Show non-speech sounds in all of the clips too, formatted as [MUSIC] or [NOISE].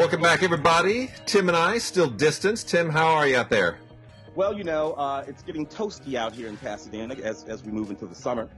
Welcome back, everybody. Tim and I still distance. Tim, how are you out there? Well, you know, uh, it's getting toasty out here in Pasadena as, as we move into the summer.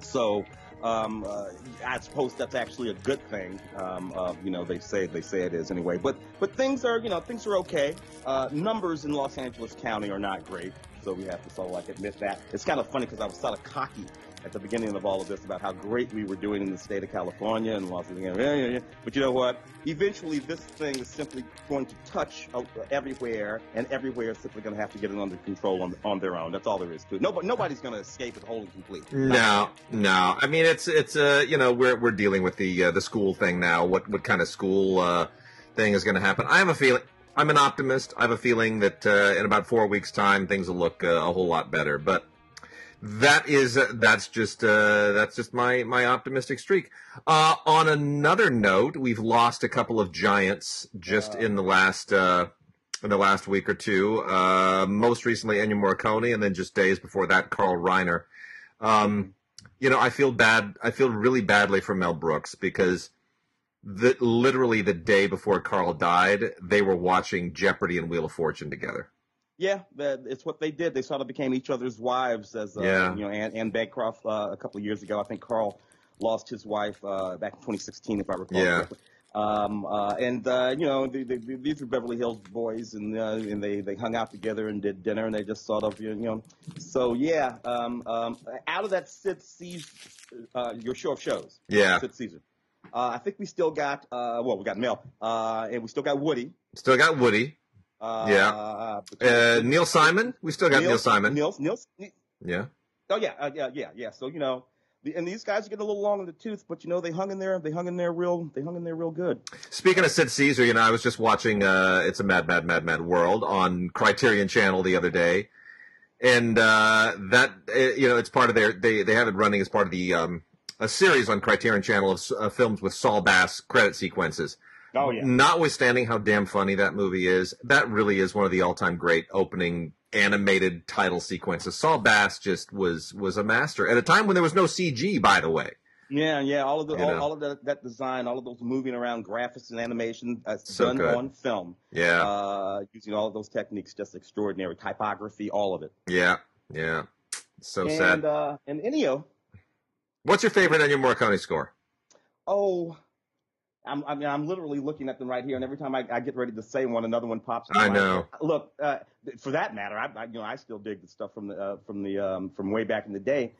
So um, uh, I suppose that's actually a good thing. Um, uh, you know, they say they say it is anyway. But but things are you know things are okay. Uh, numbers in Los Angeles County are not great, so we have to sort of like admit that. It's kind of funny because I was sort of cocky at the beginning of all of this about how great we were doing in the state of California and Los Angeles. But you know what? Eventually, this thing is simply going to touch uh, everywhere, and everywhere is simply going to have to get it under control on, on their own. That's all there is to it. Nobody, nobody's going to escape it whole and complete. No, no. I mean, it's it's uh, you know we're we're dealing with the uh, the school thing now. What what kind of school uh, thing is going to happen? I have a feeling. I'm an optimist. I have a feeling that uh, in about four weeks' time, things will look uh, a whole lot better. But that is uh, that's just uh, that's just my my optimistic streak. Uh, on another note, we've lost a couple of giants just in the last uh, in the last week or two. Uh, most recently, Ennio Morricone, and then just days before that, Carl Reiner. Um, you know, I feel bad. I feel really badly for Mel Brooks because the literally the day before Carl died, they were watching Jeopardy and Wheel of Fortune together. Yeah, that, it's what they did. They sort of became each other's wives, as uh, Yeah. you know, Anne, Anne Bancroft uh, a couple of years ago. I think Carl lost his wife uh, back in 2016, if I recall Yeah. correctly. Um, uh, and uh, you know, the, the, the, these are Beverly Hills boys, and uh, and they, they hung out together and did dinner, and they just sort of you know. So yeah, um, um, out of that Sid Caesar, uh, your show of shows, Yeah. Sid Caesar. Uh, I think we still got uh, well, we got Mel, uh, and we still got Woody. Still got Woody. Uh, Yeah. Uh, Neil Simon. We still got Neil, Simon. Neil, Neil, Yeah. Oh yeah, uh, yeah, yeah, yeah. So you know, and these guys are getting a little long in the tooth, but you know they hung in there. They hung in there real. They hung in there real good. Speaking of Sid Caesar, you know, I was just watching uh, "It's a Mad, Mad, Mad, Mad World" on Criterion Channel the other day, and uh, that uh, you know, it's part of their they they have it running as part of the um, a series on Criterion Channel of uh, films with Saul Bass credit sequences. Oh yeah. Notwithstanding how damn funny that movie is, that really is one of the all-time great opening animated title sequences. Saul Bass just was was a master at a time when there was no CG, by the way. Yeah, yeah. All of the all, all of that, that design, all of those moving around graphics and animation, So done good. on film, Yeah, uh, using all of those techniques, just extraordinary. Typography, all of it. yeah, yeah. So and sad. uh, and Ennio, What's your favorite Ennio Morricone score? oh. I'm, I mean, I'm literally looking at them right here, and every time I, I get ready to say one, another one pops. in I know. Look, uh, for that matter, I, I, you know, I still dig the stuff from the uh, from the um, from way back in the day.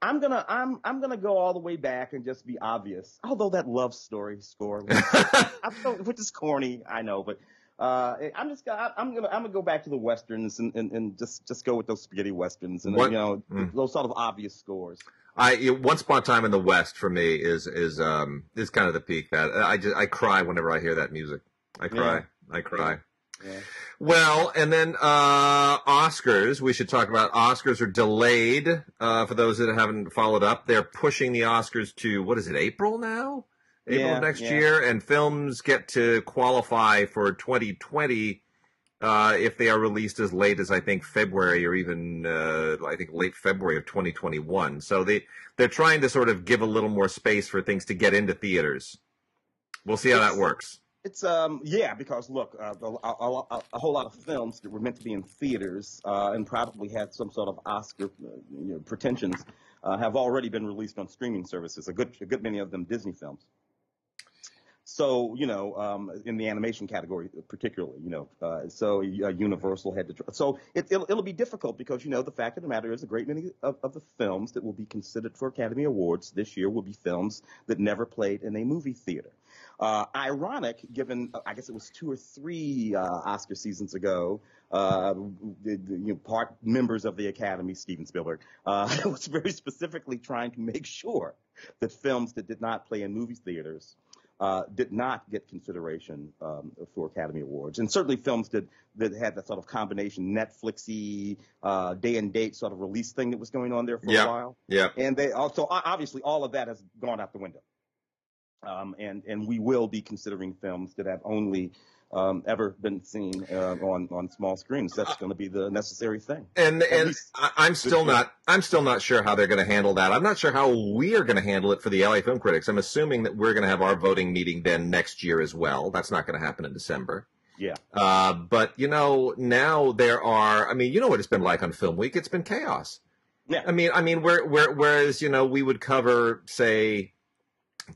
I'm gonna I'm I'm gonna go all the way back and just be obvious. Although that love story score, was, [LAUGHS] don't- which is corny, I know, but uh, I'm just gonna I'm gonna I'm gonna go back to the westerns and, and, and just just go with those spaghetti westerns and What- you know Mm. those sort of obvious scores. I Once Upon a Time in the West for me is is um is kind of the peak. That I just I cry whenever I hear that music. I cry. I cry. Yeah. Well, and then uh Oscars. We should talk about Oscars are delayed. Uh, for those that haven't followed up, they're pushing the Oscars to what is it? April now. April Yeah, of next yeah. year, and films get to qualify for 2020 uh, if they are released as late as I think February or even uh, I think late February of 2021. So they they're trying to sort of give a little more space for things to get into theaters. We'll see how that works. It's um yeah because look uh, a, a, a, whole lot of films that were meant to be in theaters uh, and probably had some sort of Oscar uh, you know, pretensions uh, have already been released on streaming services. A good a good many of them Disney films. So you know um, in the animation category particularly you know uh, so uh, Universal had to tr- so it, it'll, it'll be difficult because you know the fact of the matter is a great many of, of the films that will be considered for Academy Awards this year will be films that never played in a movie theater. Uh, ironic, given uh, I guess it was two or three uh, Oscar seasons ago, uh, the, the, you know, part members of the Academy, Steven Spielberg, [LAUGHS] was very specifically trying to make sure that films that did not play in movie theaters uh, did not get consideration um, for Academy Awards, and certainly films that that had that sort of combination Netflixy uh, day and date sort of release thing that was going on there for Yeah. a while Yeah. and they also obviously all of that has gone out the window. Um, and and we will be considering films that have only um, ever been seen uh, on on small screens. That's going to be the necessary thing. And and I, am still not I'm still not sure how they're going to handle that. I'm not sure how we are going to handle it for the LA Film Critics. I'm assuming that we're going to have our voting meeting then next year as well. That's not going to happen in December. Yeah. Uh, but you know, now there are. I mean, you know what it's been like on Film Week. It's been chaos. Yeah. I mean, I mean, where, where, whereas you know we would cover say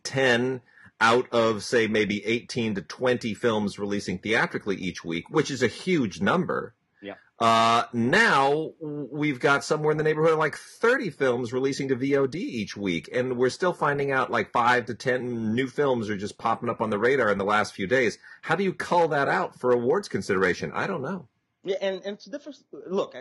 ten out of say maybe 18 to 20 films releasing theatrically each week, which is a huge number. Yeah. Uh, now we've got somewhere in the neighborhood of like 30 films releasing to VOD each week, and we're still finding out like five to 10 new films are just popping up on the radar in the last few days. How do you cull that out for awards consideration? I don't know. Yeah, and, and it's different. Look,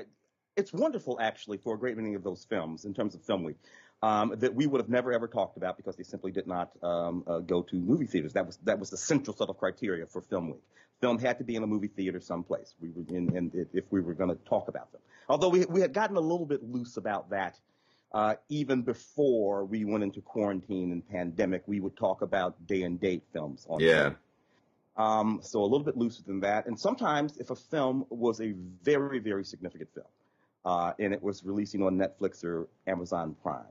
it's wonderful actually for a great many of those films in terms of film week um, that we would have never ever talked about because they simply did not um, uh, go to movie theaters. That was that was the central sort of criteria for Film Week. Film had to be in a movie theater someplace. We were in, in if we were going to talk about them. Although we we had gotten a little bit loose about that. Uh, even before we went into quarantine and pandemic, we would talk about day and date films on yeah. Um, so a little bit looser than that. And sometimes if a film was a very, very significant film, uh, and it was releasing on Netflix or Amazon Prime,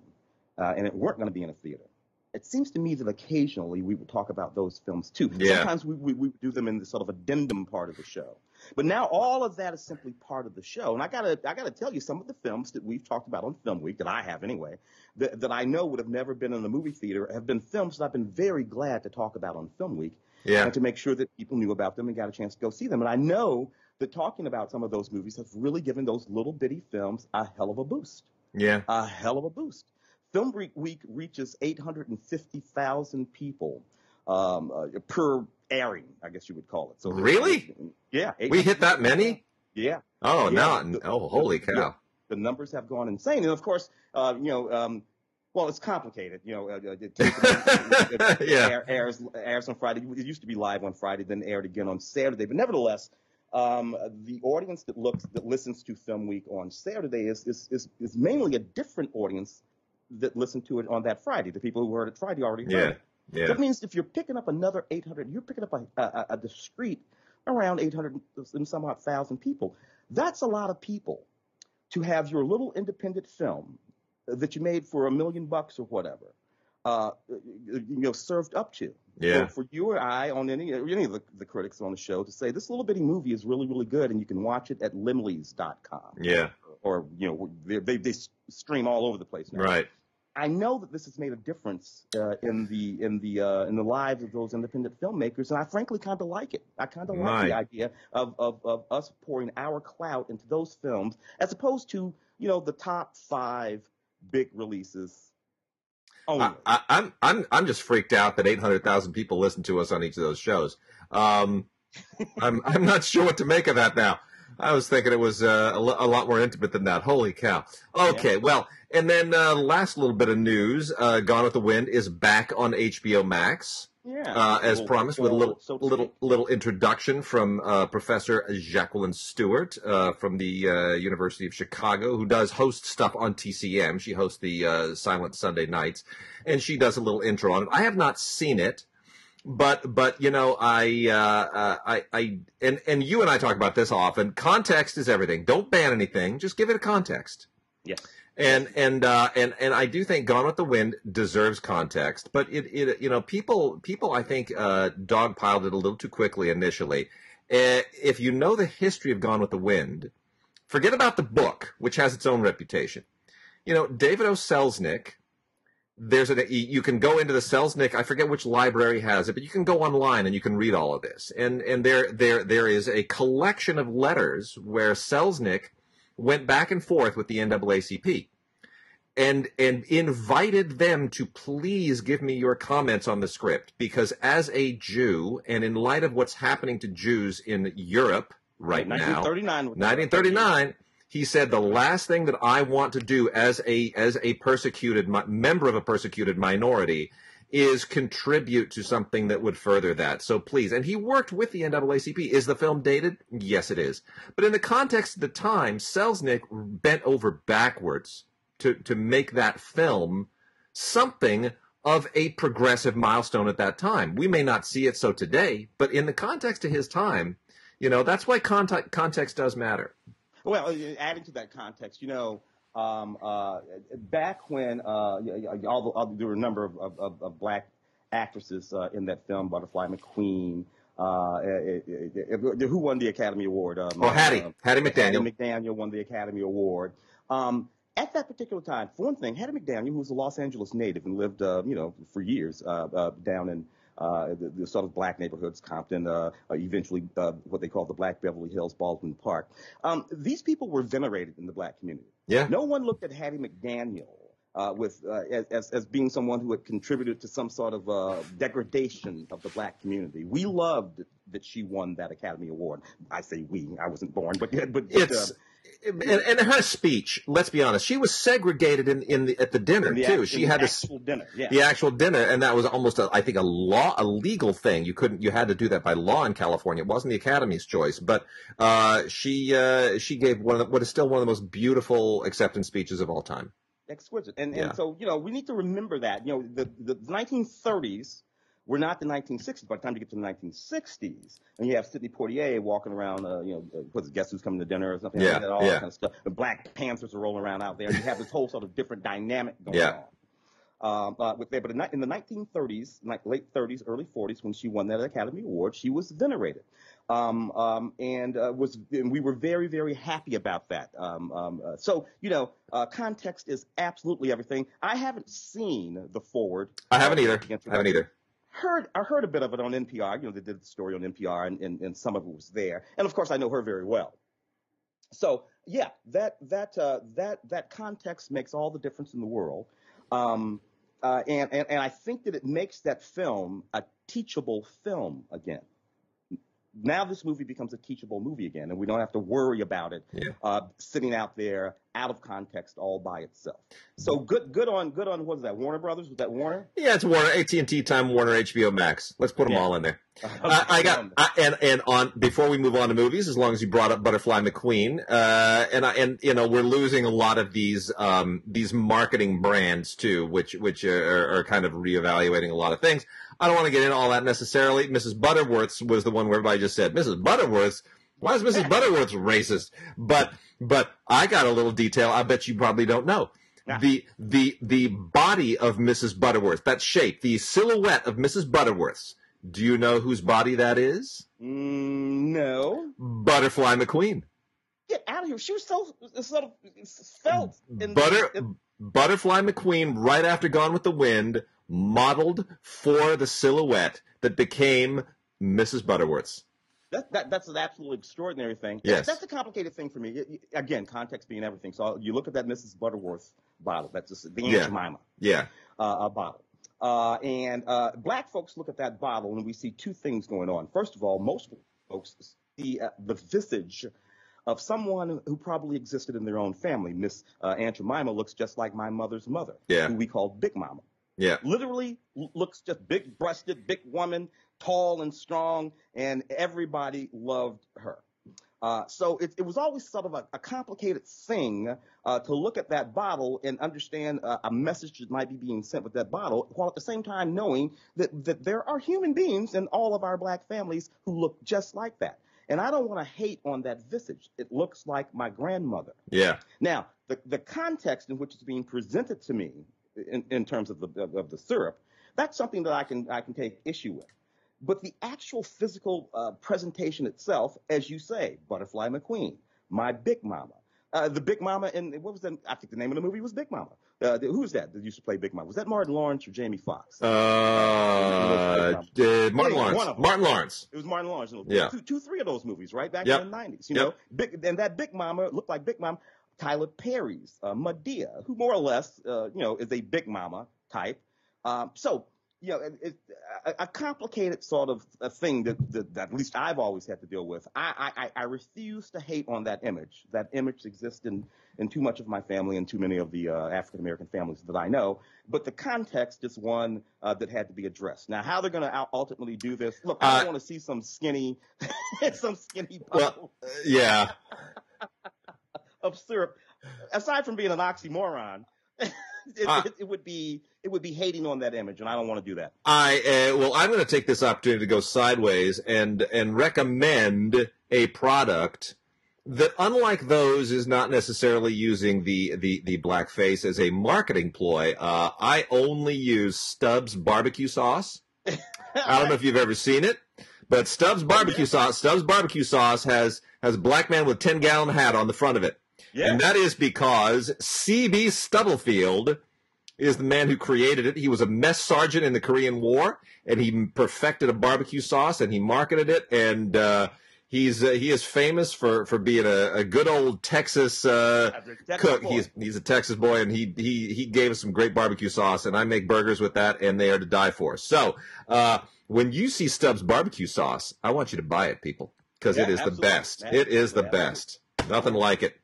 uh, and it weren't going to be in a theater. It seems to me that occasionally we would talk about those films too. Yeah. Sometimes we, we, we do them in the sort of addendum part of the show. But now all of that is simply part of the show. And I gotta, I gotta tell you some of the films that we've talked about on Film Week that I have anyway, that, that I know would have never been in the movie theater have been films that I've been very glad to talk about on Film Week. Yeah. And to make sure that people knew about them and got a chance to go see them. And I know that talking about some of those movies has really given those little bitty films a hell of a boost. Yeah. A hell of a boost. Film Week reaches 850,000 people um, uh, per airing, I guess you would call it. So really, yeah, we hit that many. Yeah. Oh yeah. no! Oh, holy cow! The, the, numbers have gone insane, and of course, uh, you know, um, well, it's complicated. You know, uh, it, it, it, yeah. airs airs on Friday. It used to be live on Friday, then aired again on Saturday. But nevertheless, um, the audience that looks that listens to Film Week on Saturday is is is, is mainly a different audience that listened to it on that Friday. The people who heard it Friday already heard yeah. it. Yeah. That means if you're picking up another 800, you're picking up a, a, a discrete around 800 and some odd thousand people. That's a lot of people to have your little independent film that you made for a million bucks or whatever, uh, you know, served up to. Yeah. For, for, you or I on any any of the, the, critics on the show to say this little bitty movie is really really good and you can watch it at laemmles.com. Yeah. Or you know they, they, they stream all over the place now. Right. I know that this has made a difference uh, in the in the uh, in the lives of those independent filmmakers, and I frankly kind of like it. I kind of like right. the idea of, of of us pouring our clout into those films, as opposed to you know the top five big releases. Only. I, I'm I'm I'm just freaked out that 800,000 people listen to us on each of those shows. Um, I'm I'm not sure what to make of that now. I was thinking it was uh, a, a, lot more intimate than that. Holy cow! Okay, yeah. well, and then uh, last little bit of news: uh, Gone with the Wind is back on HBO Max. Yeah, uh, as promised, with a little so little little introduction from uh, Professor Jacqueline Stewart uh, from the uh, University of Chicago, who does host stuff on TCM. She hosts the Silent Sunday Nights, and she does a little intro on it. I have not seen it but but you know I uh, uh, I I and and you and I talk about this often. Context is everything. Don't ban anything. Just give it a context. Yeah. And and uh, and and I do think Gone with the Wind deserves context, but it it you know people people I think uh, dogpiled it a little too quickly initially. Uh, if you know the history of Gone with the Wind, forget about the book, which has its own reputation. You know David O. Selznick there's a you can go into the Selznick. I forget which library has it, but you can go online and you can read all of this. And and there there there is a collection of letters where Selznick went back and forth with the NAACP, and and invited them to please give me your comments on the script because as a Jew and in light of what's happening to Jews in Europe right, right now, 1939, 1939 he said the last thing that I want to do as a as a persecuted member of a persecuted minority is contribute to something that would further that. So please, and he worked with the NAACP. Is the film dated? Yes, it is. But in the context of the time, Selznick bent over backwards to to make that film something of a progressive milestone at that time. We may not see it so today, but in the context of his time, you know, that's why context, context does matter. Well, uh, adding to that context, you know, um, uh, back when uh, all, all, there were a number of, of, of black actresses uh, in that film, Butterfly McQueen. Uh, it, it, it, who won the Academy Award? Um, oh, Hattie. Uh, Hattie McDaniel. Hattie McDaniel won the Academy Award. Um, at that particular time, for one thing, Hattie McDaniel, who was a Los Angeles native and lived, uh, you know, for years uh, uh, down in uh, the, the, sort of black neighborhoods, Compton, uh, uh, eventually what they call the Black Beverly Hills, Baldwin Park. Um, these people were venerated in the black community. Yeah. No one looked at Hattie McDaniel uh, with uh, as, as being someone who had contributed to some sort of uh, degradation of the black community. We loved that she won that Academy Award. I say we, I wasn't born, but but it's. And, and, her speech, let's be honest, she was segregated in, in the, at the dinner the too. Act, she had the actual dinner, yeah. the actual dinner, and that was almost, a, I think, a law, a legal thing. You couldn't, you had to do that by law in California. It wasn't the Academy's choice, but uh, she uh, she gave one of the, what is still one of the most beautiful acceptance speeches of all time exquisite. And yeah. and so you know we need to remember that you know the the 1930s were not the 1960s. By the time you get to the 1960s, and you have Sidney Poitier walking around, uh, you know, uh, what's guess who's coming to dinner or something yeah, like that, all yeah. that kind of stuff. The Black Panthers are rolling around out there, you have this whole sort of different dynamic going yeah. on. Um, uh, with there, but in the 1930s, like late 30s, early 40s, when she won that Academy Award, she was venerated. Um, um, and uh, was and we were very very happy about that. Um, um, uh, so you know, uh, context is absolutely everything. I haven't seen the forward. I haven't either. I haven't either. Heard I heard a bit of it on NPR. You know, they did the story on NPR, and, and, and some of it was there. And of course, I know her very well. So yeah, that that uh, that that context makes all the difference in the world. Um, uh, and, and, and I think that it makes that film a teachable film again now this movie becomes a teachable movie again, and we don't have to worry about it yeah. uh, sitting out there out of context all by itself. So good, good on, good on. What is that? Warner Brothers? Was that Warner? Yeah, it's Warner, AT and T, Time Warner, HBO Max. Let's put them yeah. all in there. [LAUGHS] I, I got I, and and on before we move on to movies, as long as you brought up Butterfly McQueen, uh, and I, and you know we're losing a lot of these um, these marketing brands too, which which are, are kind of reevaluating a lot of things. I don't want to get into all that necessarily. Mrs. Butterworth's was the one where everybody just said, Mrs. Butterworth's? Why is Mrs. Butterworth's racist? But but I got a little detail I bet you probably don't know. Yeah. The the the body of Mrs. Butterworth, that shape, the silhouette of Mrs. Butterworth's. Do you know whose body that is? Mm, no. Butterfly McQueen. Get out of here. She was so sort of felt. Butter, Butterfly McQueen, right after Gone with the Wind, modeled for the silhouette that became Mrs. Butterworth's. That, that, that's an absolutely extraordinary thing. Yes. That's a complicated thing for me. Again, context being everything. So you look at that Mrs. Butterworth bottle. That's just the Aunt yeah. Jemima yeah. Uh, bottle. Uh, and uh, black folks look at that bottle and we see two things going on. First of all, most folks see uh, the visage of someone who probably existed in their own family. Miss uh, Aunt Jemima looks just like my mother's mother, yeah. who we call Big Mama. Yeah. Literally looks just big breasted, big woman, tall and strong, and everybody loved her. Uh, so it, it, was always sort of a, a complicated thing uh, to look at that bottle and understand uh, a message that might be being sent with that bottle, while at the same time knowing that, that there are human beings in all of our black families who look just like that. And I don't want to hate on that visage. It looks like my grandmother. Yeah. Now, the, the context in which it's being presented to me in, in terms of the, of, of the syrup, that's something that I can, I can take issue with. But the actual physical uh, presentation itself, as you say, Butterfly McQueen, my Big Mama, uh, the Big Mama, and what was the? I think the name of the movie was Big Mama. Uh, who was that that used to play Big Mama? Was that Martin Lawrence or Jamie Foxx? Uh, Martin Lawrence. Martin Lawrence. It was Martin Lawrence. Yeah. Two, two, three of those movies, right back yep. in the nineties. You yep. know, big, and that Big Mama looked like Big Mama. Tyler Perry's uh, Madea, who more or less, uh, you know, is a Big Mama type. Um, so you know, it, it, a, a, complicated sort of a thing that, that, that, at least I've always had to deal with. I, I, I refuse to hate on that image. That image exists in, in too much of my family and too many of the uh, African American families that I know. But the context is one uh, that had to be addressed. Now, how they're going to ultimately do this? Look, I uh, want to see some skinny, [LAUGHS] some skinny. Well, yeah. [LAUGHS] of syrup. Aside from being an oxymoron. [LAUGHS] [LAUGHS] it, uh, it, it, would be it would be hating on that image, and I don't want to do that. I uh, well, I'm going to take this opportunity to go sideways and and recommend a product that, unlike those, is not necessarily using the the the blackface as a marketing ploy. Uh, I only use Stubb's barbecue sauce. I don't know if you've ever seen it, but Stubb's barbecue [LAUGHS] sauce. Stubb's barbecue sauce has has a black man with ten gallon hat on the front of it. Yeah. And that is because C.B. Stubblefield is the man who created it. He was a mess sergeant in the Korean War, and he perfected a barbecue sauce, and he marketed it, and uh, he's uh, he is famous for, for being a, a good old Texas, uh, Texas cook. Boy. He's he's a Texas boy, and he he he gave us some great barbecue sauce, and I make burgers with that, and they are to die for. So uh, when you see Stubb's barbecue sauce, I want you to buy it, people, because yeah, it is absolutely. the best. Absolutely. It is the absolutely. best. Nothing like it.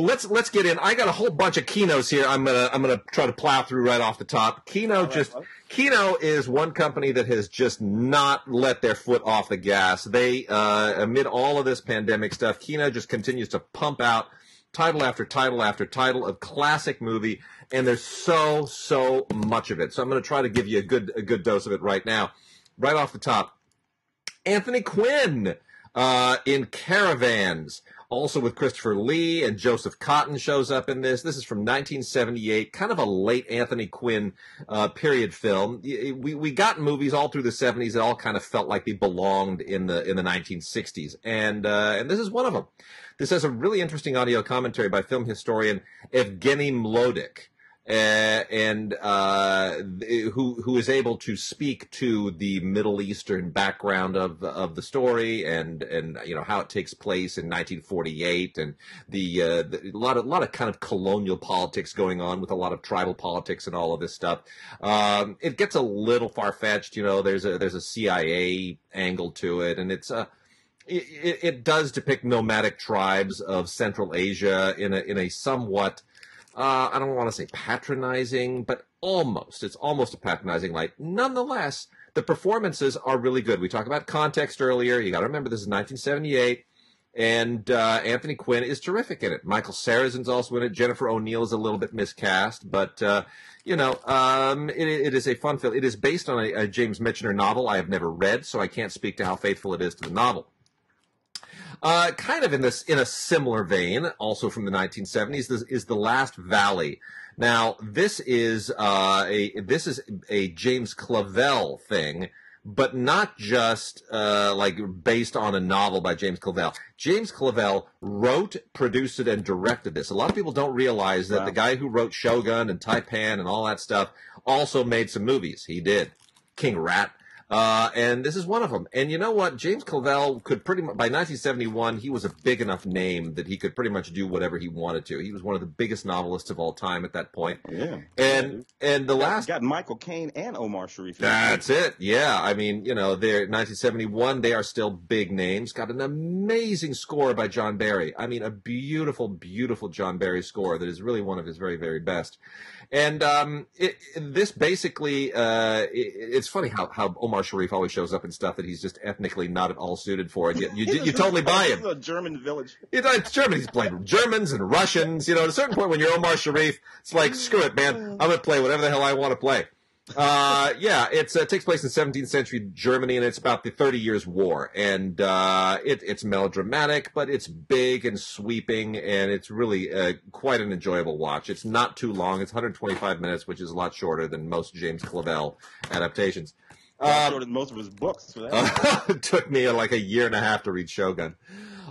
Well, let's let's get in. I got a whole bunch of Kino's here. I'm gonna I'm gonna try to plow through right off the top. Kino right, just Kino is one company that has just not let their foot off the gas. They uh, amid all of this pandemic stuff, Kino just continues to pump out title after title after title of classic movie, and there's so so much of it. So I'm to try to give you a good a good dose of it right now. Right off the top, Anthony Quinn uh, in Caravans also with Christopher Lee and Joseph Cotten shows up in this. This is from 1978, kind of a late Anthony Quinn uh, period film. We we got movies all through the 70s that all kind of felt like they belonged in the in the 1960s, and uh, and this is one of them. This has a really interesting audio commentary by film historian Evgeny Mlodek uh, and uh, who who is able to speak to the Middle Eastern background of of the story and and you know how it takes place in 1948 and the, uh, the a lot of a lot of kind of colonial politics going on with a lot of tribal politics and all of this stuff. Um, it gets a little far fetched, you know. There's a there's a CIA angle to it, and it's a it, it, does depict nomadic tribes of Central Asia in a in a somewhat uh, I don't want to say patronizing, but almost. It's almost a patronizing light. Nonetheless, the performances are really good. We talked about context earlier. You got to remember this is 1978. And uh, Anthony Quinn is terrific in it. Michael Sarrazin's also in it. Jennifer O'Neill is a little bit miscast, but uh, you know, um, it, it is a fun film. It is based on a, a James Michener novel I have never read, so I can't speak to how faithful it is to the novel. Uh, kind of in this in a similar vein, also from the 1970s, this is the Last Valley. Now, this is uh, a this is a James Clavell thing, but not just uh, like based on a novel by James Clavell. James Clavell wrote, produced it, and directed this. A lot of people don't realize that wow. the guy who wrote Shogun and Tai-Pan and all that stuff also made some movies. He did. King Rat uh, and this is one of them. And you know what? James Clavell could pretty much, by 1971, he was a big enough name that he could pretty much do whatever he wanted to. He was one of the biggest novelists of all time at that point. Yeah. And, and the got, last. Got Michael Caine and Omar Sharif. That's it. Yeah. I mean, you know, they're 1971, they are still big names. Got an amazing score by John Barry. I mean, a beautiful, beautiful John Barry score that is really one of his very, very best. And um, it, this basically, uh, it, it's funny how, how Omar Sharif always shows up in stuff that he's just ethnically not at all suited for. And you, [LAUGHS] you, you totally buy him. [LAUGHS] a German village. You know, it's German. He's playing Germans and Russians. You know, at a certain point when you're Omar Sharif, it's like, screw it, man. I'm going to play whatever the hell I want to play uh, yeah, uh, it takes place in 17th century Germany, and it's about the Thirty Years' War. And uh, it, it's melodramatic, but it's big and sweeping, and it's really uh, quite an enjoyable watch. It's not too long; it's 125 minutes, which is a lot shorter than most James Clavell adaptations. Uh, shorter than most of his books. For that. [LAUGHS] it took me like a year and a half to read Shogun.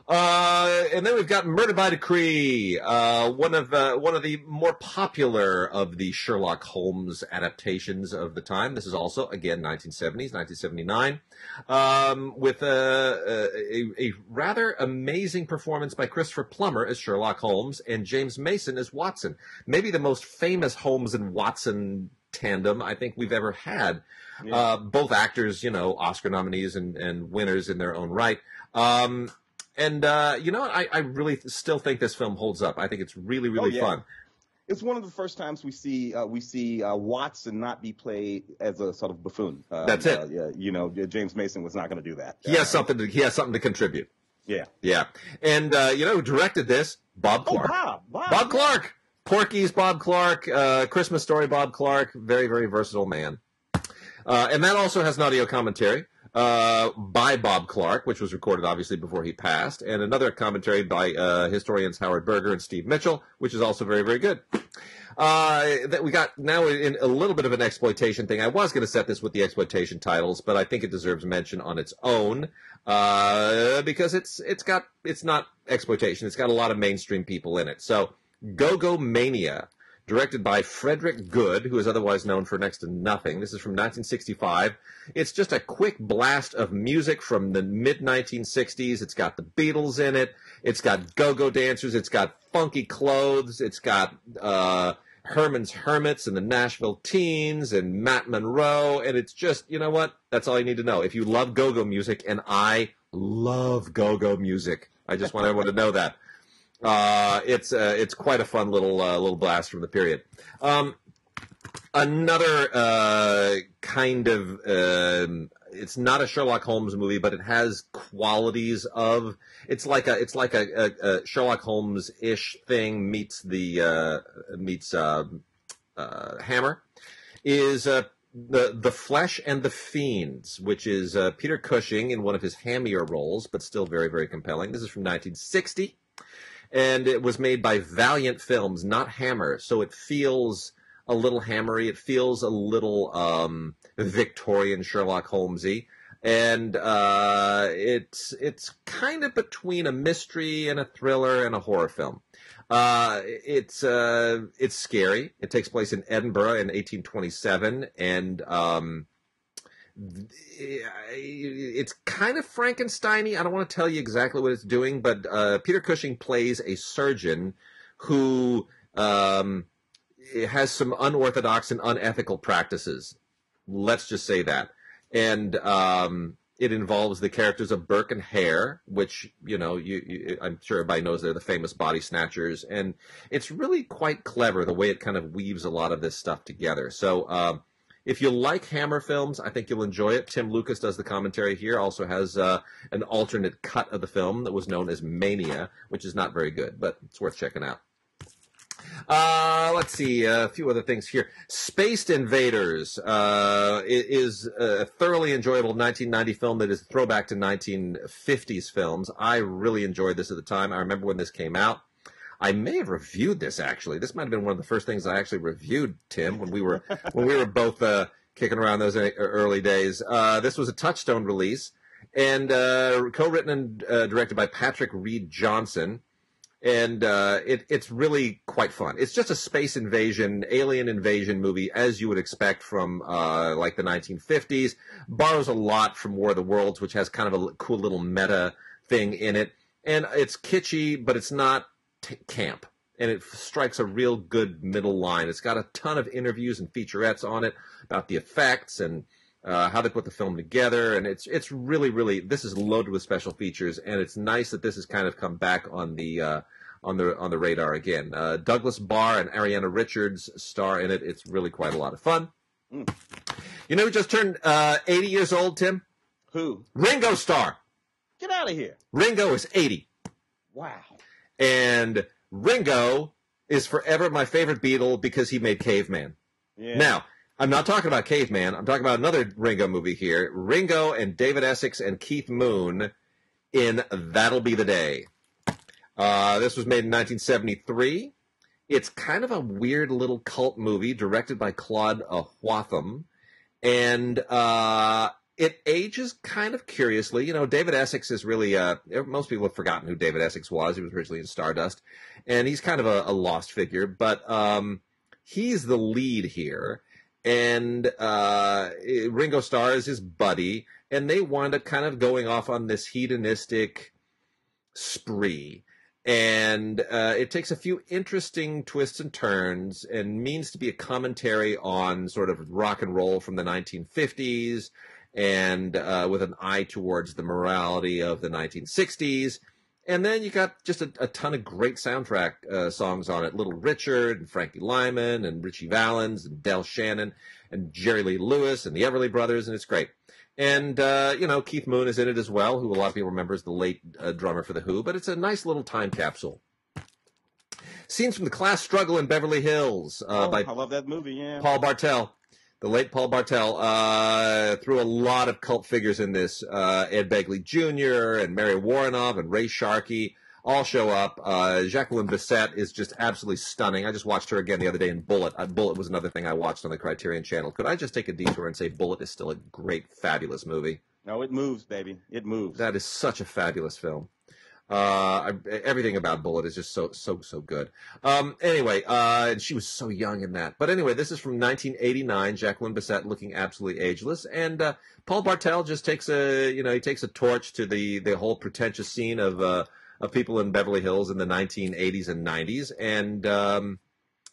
Uh, and then we've got Murder by Decree, uh, one of uh, one of the more popular of the Sherlock Holmes adaptations of the time. This is also again 1970s, 1979, um, with a, a, a, rather amazing performance by Christopher Plummer as Sherlock Holmes and James Mason as Watson. Maybe the most famous Holmes and Watson tandem I think we've ever had. Yeah. Uh, both actors, you know, Oscar nominees and, and winners in their own right. Um, and uh, you know what? I, I really still think this film holds up. I think it's really, really oh, yeah. fun. It's one of the first times we see uh, we see uh, Watson not be played as a sort of buffoon. Um, That's it. Uh, yeah, you know, James Mason was not going to do that. He has something. To, he has something to contribute. Yeah, yeah. And uh, you know who directed this? Bob oh, Clark. Oh, Bob. Bob, Bob Clark. Porky's Bob Clark, uh, Christmas Story Bob Clark, very very versatile man. Uh, and that also has an audio commentary uh, by Bob Clark, which was recorded obviously before he passed, and another commentary by uh, historians Howard Berger and Steve Mitchell, which is also very, very good. Uh, that we got now in a little bit of an exploitation thing. I was going to set this with the exploitation titles, but I think it deserves mention on its own uh, because it's it's got it's not exploitation. It's got a lot of mainstream people in it. So, Go Go Mania directed by Frederic Goode, who is otherwise known for next to nothing. This is from 1965. It's just a quick blast of music from the mid 1960s. It's got the Beatles in it. It's got go-go dancers. It's got funky clothes. It's got uh, Herman's Hermits and the Nashville Teens and Matt Monro. And it's just, you know what? That's all you need to know. If you love go-go music, and I love go-go music, I just want everyone to know that. Uh, it's uh, it's quite a fun little uh, little blast from the period. Um, another uh, kind of um, it's not a Sherlock Holmes movie, but it has qualities of it's like a it's like a, a, a Sherlock Holmes ish thing meets the uh, meets um, Hammer is the the Flesh and the Fiends, which is Peter Cushing in one of his hammier roles, but still very very compelling. This is from 1960 and it was made by Valiant Films, not Hammer. So it feels a little hammery. It feels a little um, Victorian Sherlock Holmesy, and uh, it's it's kind of between a mystery and a thriller and a horror film. Uh, it's uh, it's scary. It takes place in Edinburgh in 1827, and um, it's kind of Frankensteiny. I don't want to tell you exactly what it's doing, but uh, Peter Cushing plays a surgeon who um, has some unorthodox and unethical practices. Let's just say that, and um, it involves the characters of Burke and Hare, which you know, you, you, I'm sure everybody knows they're the famous body snatchers, and it's really quite clever the way it kind of weaves a lot of this stuff together. So. Um, if you like Hammer films, I think you'll enjoy it. Tim Lucas does the commentary here. Also has uh, an alternate cut of the film that was known as Mania, which is not very good, but it's worth checking out. Uh, let's see a few other things here. Spaced Invaders uh, is a thoroughly enjoyable 1990 film that is a throwback to 1950s films. I really enjoyed this at the time. I remember when this came out. I may have reviewed this actually. This might have been one of the first things I actually reviewed, Tim, when we were [LAUGHS] when we were both uh, kicking around those early days. Uh, this was a Touchstone release and uh, co-written and uh, directed by Patrick Read Johnson. And uh, it, it's really quite fun. It's just a space invasion, alien invasion movie, as you would expect from uh, like the 1950s. Borrows a lot from War of the Worlds, which has kind of a cool little meta thing in it. And it's kitschy, but it's not t- camp and it strikes a real good middle line. It's got a ton of interviews and featurettes on it about the effects and uh, how they put the film together, and it's it's really really this is loaded with special features, and it's nice that this has kind of come back on the uh, on the on the radar again. Uh, Douglas Barr and Ariana Richards star in it. It's really quite a lot of fun. Mm. You know who just turned uh, 80 years old, Tim? Who? Ringo Starr. Get out of here. Ringo is 80. Wow. And Ringo is forever my favorite Beatle because he made Caveman. Yeah. Now, I'm not talking about Caveman. I'm talking about another Ringo movie here. Ringo and David Essex and Keith Moon in That'll Be the Day. Uh, this was made in 1973. It's kind of a weird little cult movie directed by Claude Whatham. And uh, it ages kind of curiously. You know, David Essex is really, uh, most people have forgotten who David Essex was. He was originally in Stardust, and he's kind of a, a lost figure, but um, he's the lead here. And uh, Ringo Starr is his buddy, and they wind up kind of going off on this hedonistic spree. And uh, it takes a few interesting twists and turns and means to be a commentary on sort of rock and roll from the 1950s and uh, with an eye towards the morality of the 1960s. And then you got just a, a ton of great soundtrack uh, songs on it. Little Richard and Frankie Lymon and Ritchie Valens and Del Shannon and Jerry Lee Lewis and the Everly Brothers, and it's great. And, uh, you know, Keith Moon is in it as well, who a lot of people remember as the late uh, drummer for The Who, but it's a nice little time capsule. Scenes from the Class Struggle in Beverly Hills uh, oh, by I love that movie. Yeah. Paul Bartel. The late Paul Bartel uh, threw a lot of cult figures in this. Uh, Ed Begley Jr. and Mary Woronov and Ray Sharkey all show up. Uh, Jacqueline Bisset is just absolutely stunning. I just watched her again the other day in Bullitt. Uh, Bullitt was another thing I watched on the Criterion Channel. Could I just take a detour and say Bullitt is still a great, fabulous movie? No, it moves, baby. It moves. That is such a fabulous film. Uh, everything about Bullitt is just so so so good. Um, anyway, uh, she was so young in that. But anyway, this is from 1989. Jacqueline Bisset looking absolutely ageless, and uh, Paul Bartel just takes a you know he takes a torch to the the whole pretentious scene of uh, of people in Beverly Hills in the 1980s and 90s, and um,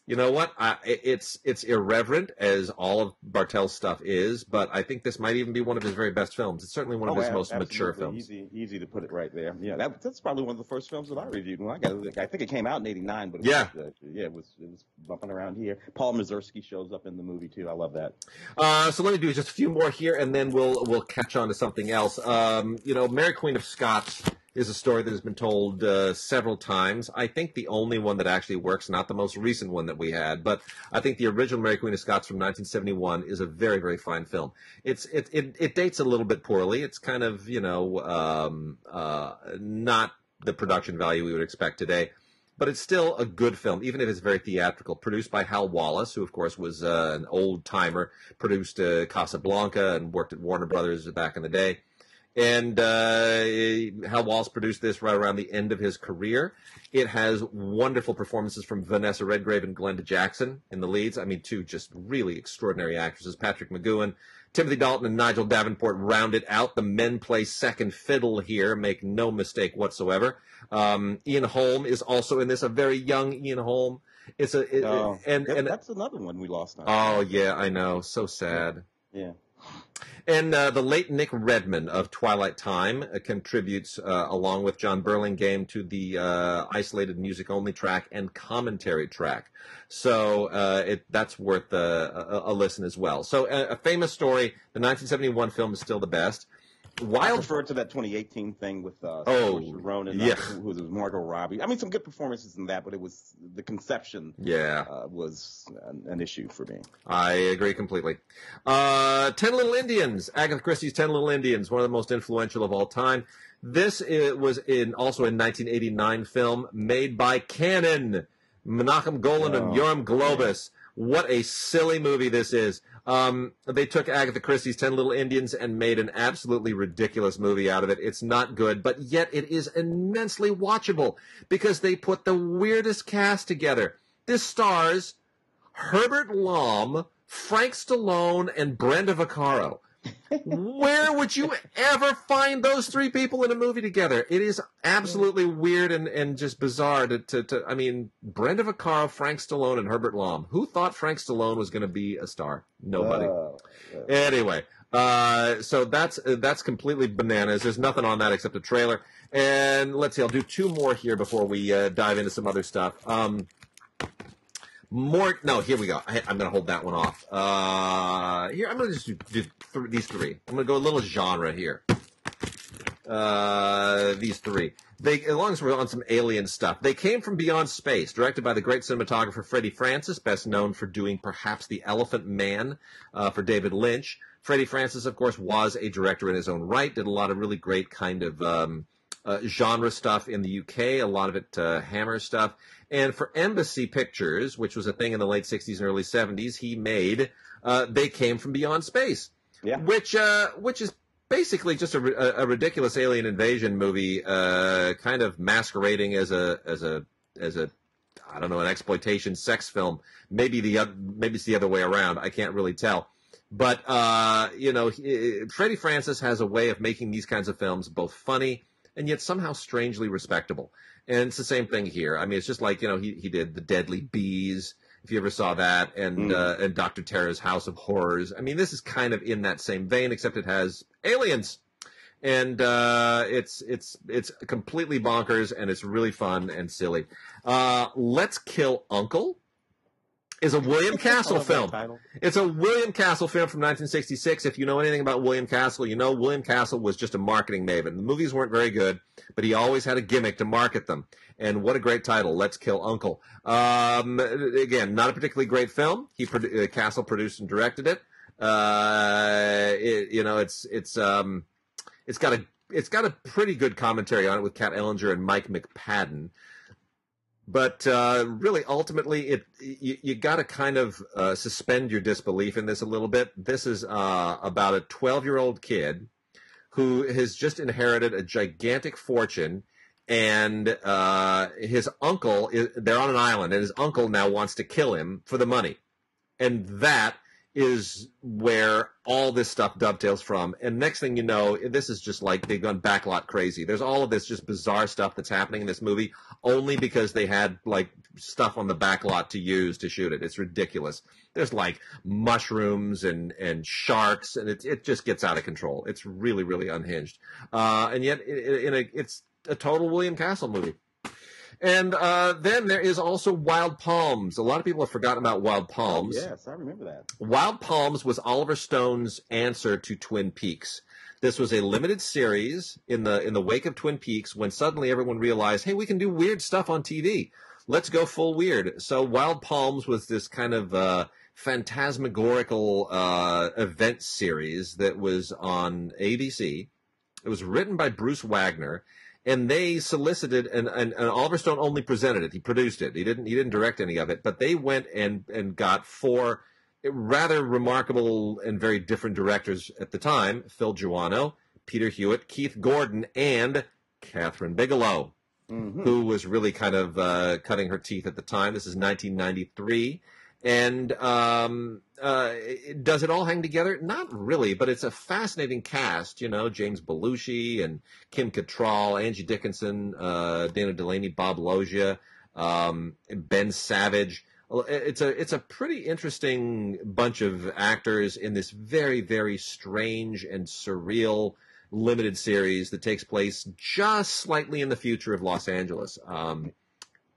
you know what? I, it's it's irreverent as all of Bartel's stuff is, but I think this might even be one of his very best films. It's certainly one of Oh, his most mature films. Easy, easy to put it right there. Yeah, that, that's probably one of the first films that I reviewed. When I got. I think it came out in '89, but it Yeah. was, uh, yeah, it was it was bumping around here. Paul Mazursky shows up in the movie too. I love that. Uh, so let me do just a few more here, and then we'll we'll catch on to something else. Um, you know, Mary Queen of Scots is a story that has been told uh, several times. I think the only one that actually works, not the most recent one that we had, but I think the original Mary Queen of Scots from 1971 is a very very fine film. It's it it, it dates a little bit poorly. It's kind of you know um, uh, not the production value we would expect today. But it's still a good film, even if it's very theatrical. Produced by Hal Wallis, who of course was uh, an old timer, produced uh, Casablanca and worked at Warner Brothers back in the day. And uh, Hal Wallis produced this right around the end of his career. It has wonderful performances from Vanessa Redgrave and Glenda Jackson in the leads. I mean, two just really extraordinary actresses. Patrick McGoohan, Timothy Dalton, and Nigel Davenport round it out. The men play second fiddle here, make no mistake whatsoever. Um, Ian Holm is also in this, a very young Ian Holm. It's a it, Oh, and and that's another one we lost. Now. oh yeah, I know, so sad. yeah. And uh, the late Nick Redman of Twilight Time uh, contributes, uh, along with John Burlingame, to the uh, isolated music only track and commentary track. So uh, it, that's worth a, a, a listen as well. So a famous story. The 1971 film is still the best. Wild. prefer to that 2018 thing with uh, Oh, Ronan, yeah. who, was Margot Robbie. I mean, some good performances in that, but it was the conception Yeah, uh, was an, an issue for me. I agree completely. Uh, Ten Little Indians, Agatha Christie's Ten Little Indians, one of the most influential of all time. This was in also a 1989 film made by Cannon, Menachem Golan and Oh, Yoram Globus. What a silly movie this is. Um, they took Agatha Christie's Ten Little Indians and made an absolutely ridiculous movie out of it. It's not good, but yet it is immensely watchable because they put the weirdest cast together. This stars Herbert Lom, Frank Stallone, and Brenda Vaccaro. Where would you ever find those three people in a movie together? It is absolutely weird and, and just bizarre to, to, to, I mean, Brenda Vaccaro, Frank Stallone, and Herbert Lom. Who thought Frank Stallone was going to be a star? Nobody. Uh, Anyway, uh, so that's uh, that's completely bananas. There's nothing on that except a trailer. And let's see, I'll do two more here before we uh, dive into some other stuff. Um, more, no, here we go. I, I'm going to hold that one off. Uh, here, I'm going to just do, th- these three. I'm going to go a little genre here. Uh, these three. They, as long as we're on some alien stuff, they came from beyond space, directed by the great cinematographer Freddie Francis, best known for doing perhaps The Elephant Man uh, for David Lynch. Freddie Francis, of course, was a director in his own right, did a lot of really great kind of um, uh, genre stuff in the UK, a lot of it uh, Hammer stuff. And for Embassy Pictures, which was a thing in the late 60s and early 70s, he made uh, They Came from Beyond Space, Yeah. which uh, which is basically just a, a, ridiculous alien invasion movie, uh, kind of masquerading as a as a as a I don't know an exploitation sex film. Maybe the maybe it's the other way around. I can't really tell. But uh, you know, he, Freddie Francis has a way of making these kinds of films both funny and yet somehow strangely respectable. And it's the same thing here. I mean, it's just like you know he he did the Deadly Bees. If you ever saw that, and Mm. uh, and Doctor Terror's House of Horrors. I mean, this is kind of in that same vein, except it has aliens, and uh, it's it's it's completely bonkers, and it's really fun and silly. Uh, Let's Kill Uncle is a William Castle film. It's a William Castle film from 1966. If you know anything about William Castle, you know William Castle was just a marketing maven. The movies weren't very good, but he always had a gimmick to market them. And what a great title, Let's Kill Uncle. Um, again, not a particularly great film. He uh, Castle produced and directed it. Uh, it, you know, it's it's um, it's got a it's got a pretty good commentary on it with Kat Ellinger and Mike McPadden but uh, really ultimately it you, you got to kind of uh, suspend your disbelief in this a little bit. This is uh, about a 12 year old kid who has just inherited a gigantic fortune and uh, his uncle is, they're on an island and his uncle now wants to kill him for the money. And that is where all this stuff dovetails from. And next thing you know, this is just like they've gone backlot crazy. There's all of this just bizarre stuff that's happening in this movie only because they had like stuff on the backlot to use to shoot it. It's ridiculous. There's like mushrooms and, and sharks and it, it just gets out of control. It's really, really unhinged. Uh, and yet in, a, it's a total William Castle movie. And uh, then there is also Wild Palms. A lot of people have forgotten about Wild Palms. Oh, yes, I remember that. Wild Palms was Oliver Stone's answer to Twin Peaks. This was a limited series in the in the wake of Twin Peaks when suddenly everyone realized, hey, we can do weird stuff on TV. Let's go full weird. So Wild Palms was this kind of uh, phantasmagorical uh, event series that was on ABC. It was written by Bruce Wagner and they solicited and, and, and, Oliver Stone only presented it. He produced it. He didn't he didn't direct any of it. But they went and and got four rather remarkable and very different directors at the time: Phil Joanou, Peter Hewitt, Keith Gordon, and Kathryn Bigelow, mm-hmm. who was really kind of uh, cutting her teeth at the time. This is 1993. And um, uh, does it all hang together? Not really, but it's a fascinating cast. You know, James Belushi and Kim Cattrall, Angie Dickinson, uh, Dana Delany, Bob Loggia, um, Ben Savage. It's a it's a pretty interesting bunch of actors in this very very strange and surreal limited series that takes place just slightly in the future of Los Angeles. Um,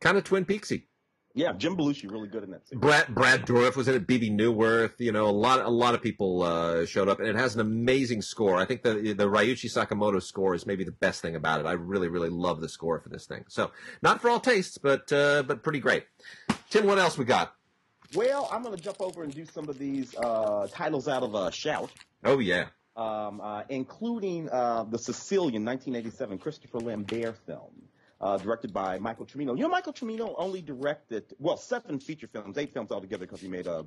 kind of Twin Peaksy. Yeah, Jim Belushi really good in that. Scene. Brad Brad Dourif was in it. Bebe Neuwirth, you know, a lot a lot of people uh, showed up, and it has an amazing score. I think the the Ryuichi Sakamoto score is maybe the best thing about it. I really really love the score for this thing. So not for all tastes, but uh, but pretty great. Tim, what else we got? Well, I'm going to jump over and do some of these uh, titles out of uh, Shout. Oh yeah. Um, uh, including uh, the Sicilian 1987 Christopher Lambert film uh, directed by Michael Cimino. You know, Michael Cimino only directed, well, seven feature films, eight films altogether because he made a,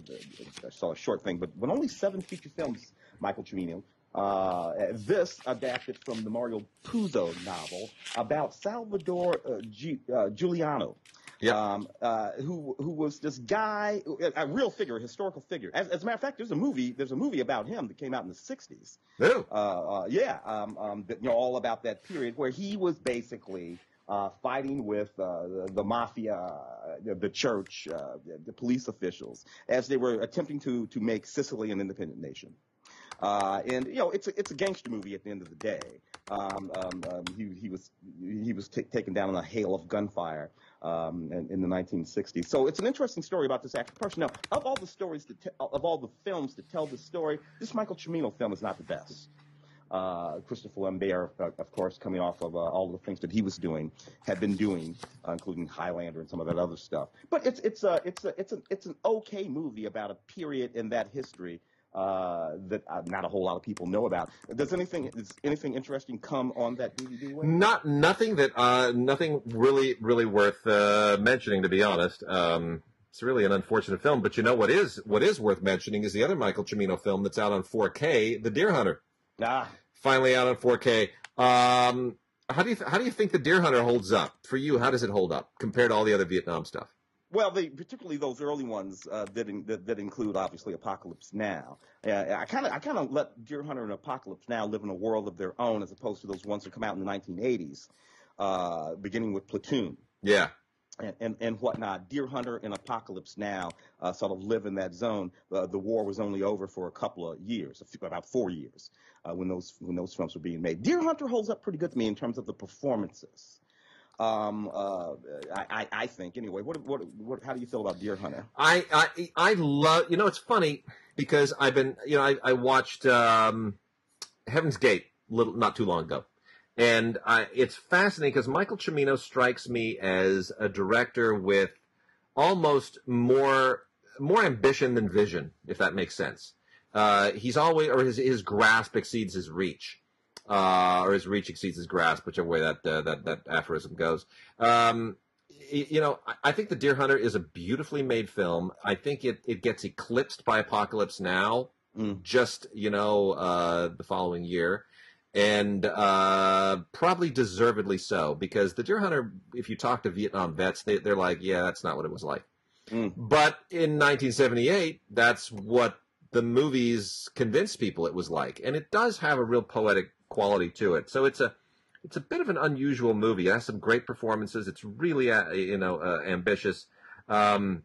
a, a, short thing, but, but only seven feature films, Michael Cimino. Uh, this adapted from the Mario Puzo novel about Salvador uh, G, uh, Giuliano. Yep. Um, uh, who who was this guy, a real figure, a historical figure. As, as, a matter of fact, there's a movie there's a movie about him that came out in the '60s. Oh. Uh, uh, yeah, um, um, that, you know, all about that period where he was basically uh, fighting with uh, the, the, mafia, uh, the church, uh, the police officials, as they were attempting to to make Sicily an independent nation. Uh, and you know, it's a, it's a gangster movie at the end of the day. Um, um, um, he, he was he was t- taken down in a hail of gunfire um, in, in, the 1960s. So it's an interesting story about this actual person. Now, of all the stories of all the films to tell this story, this Michael Cimino film is not the best. Uh, Christopher Lambert, uh, of course, coming off of uh, all the things that he was doing, had been doing, uh, including Highlander and some of that other stuff. But it's it's a it's a it's an it's an okay movie about a period in that history uh, that uh, not a whole lot of people know about. Does anything does anything interesting come on that DVD? Way? Not nothing that uh, nothing really really worth uh, mentioning, to be honest. Um, it's really an unfortunate film, but you know what is what is worth mentioning is the other Michael Cimino film that's out on 4K, The Deer Hunter. Ah, finally out on 4K. Um, how do you th- how do you think the Deer Hunter holds up for you? How does it hold up compared to all the other Vietnam stuff? Well, they, particularly those early ones uh, that, in, that, that include obviously Apocalypse Now. Uh, I kind of I kind of let Deer Hunter and Apocalypse Now live in a world of their own, as opposed to those ones that come out in the 1980s, uh, beginning with Platoon. Yeah and, and, and, whatnot. Deer Hunter and Apocalypse Now uh, sort of live in that zone. Uh, the war was only over for a couple of years, about four years, uh, when those when those films were being made. Deer Hunter holds up pretty good to me in terms of the performances. Um, uh, I, I, think anyway. What, what, what, how do you feel about Deer Hunter? I, I, I love. You know, it's funny because I've been. You know, I, I watched um, Heaven's Gate little not too long ago, and I, it's fascinating because Michael Cimino strikes me as a director with almost more more ambition than vision, if that makes sense. Uh, he's always, or his his grasp exceeds his reach, uh, or his reach exceeds his grasp, whichever way that uh, that that aphorism goes. Um, you know, I think The Deer Hunter is a beautifully made film. I think it, it gets eclipsed by Apocalypse Now, mm. just you know, uh, the following year, and uh, probably deservedly so because The Deer Hunter. If you talk to Vietnam vets, they, they're like, yeah, that's not what it was like. Mm. But in 1978, that's what the movies convinced people it was like, and it does have a real poetic quality to it. So it's a it's a bit of an unusual movie. It has some great performances. It's really uh, you know uh, ambitious. Um,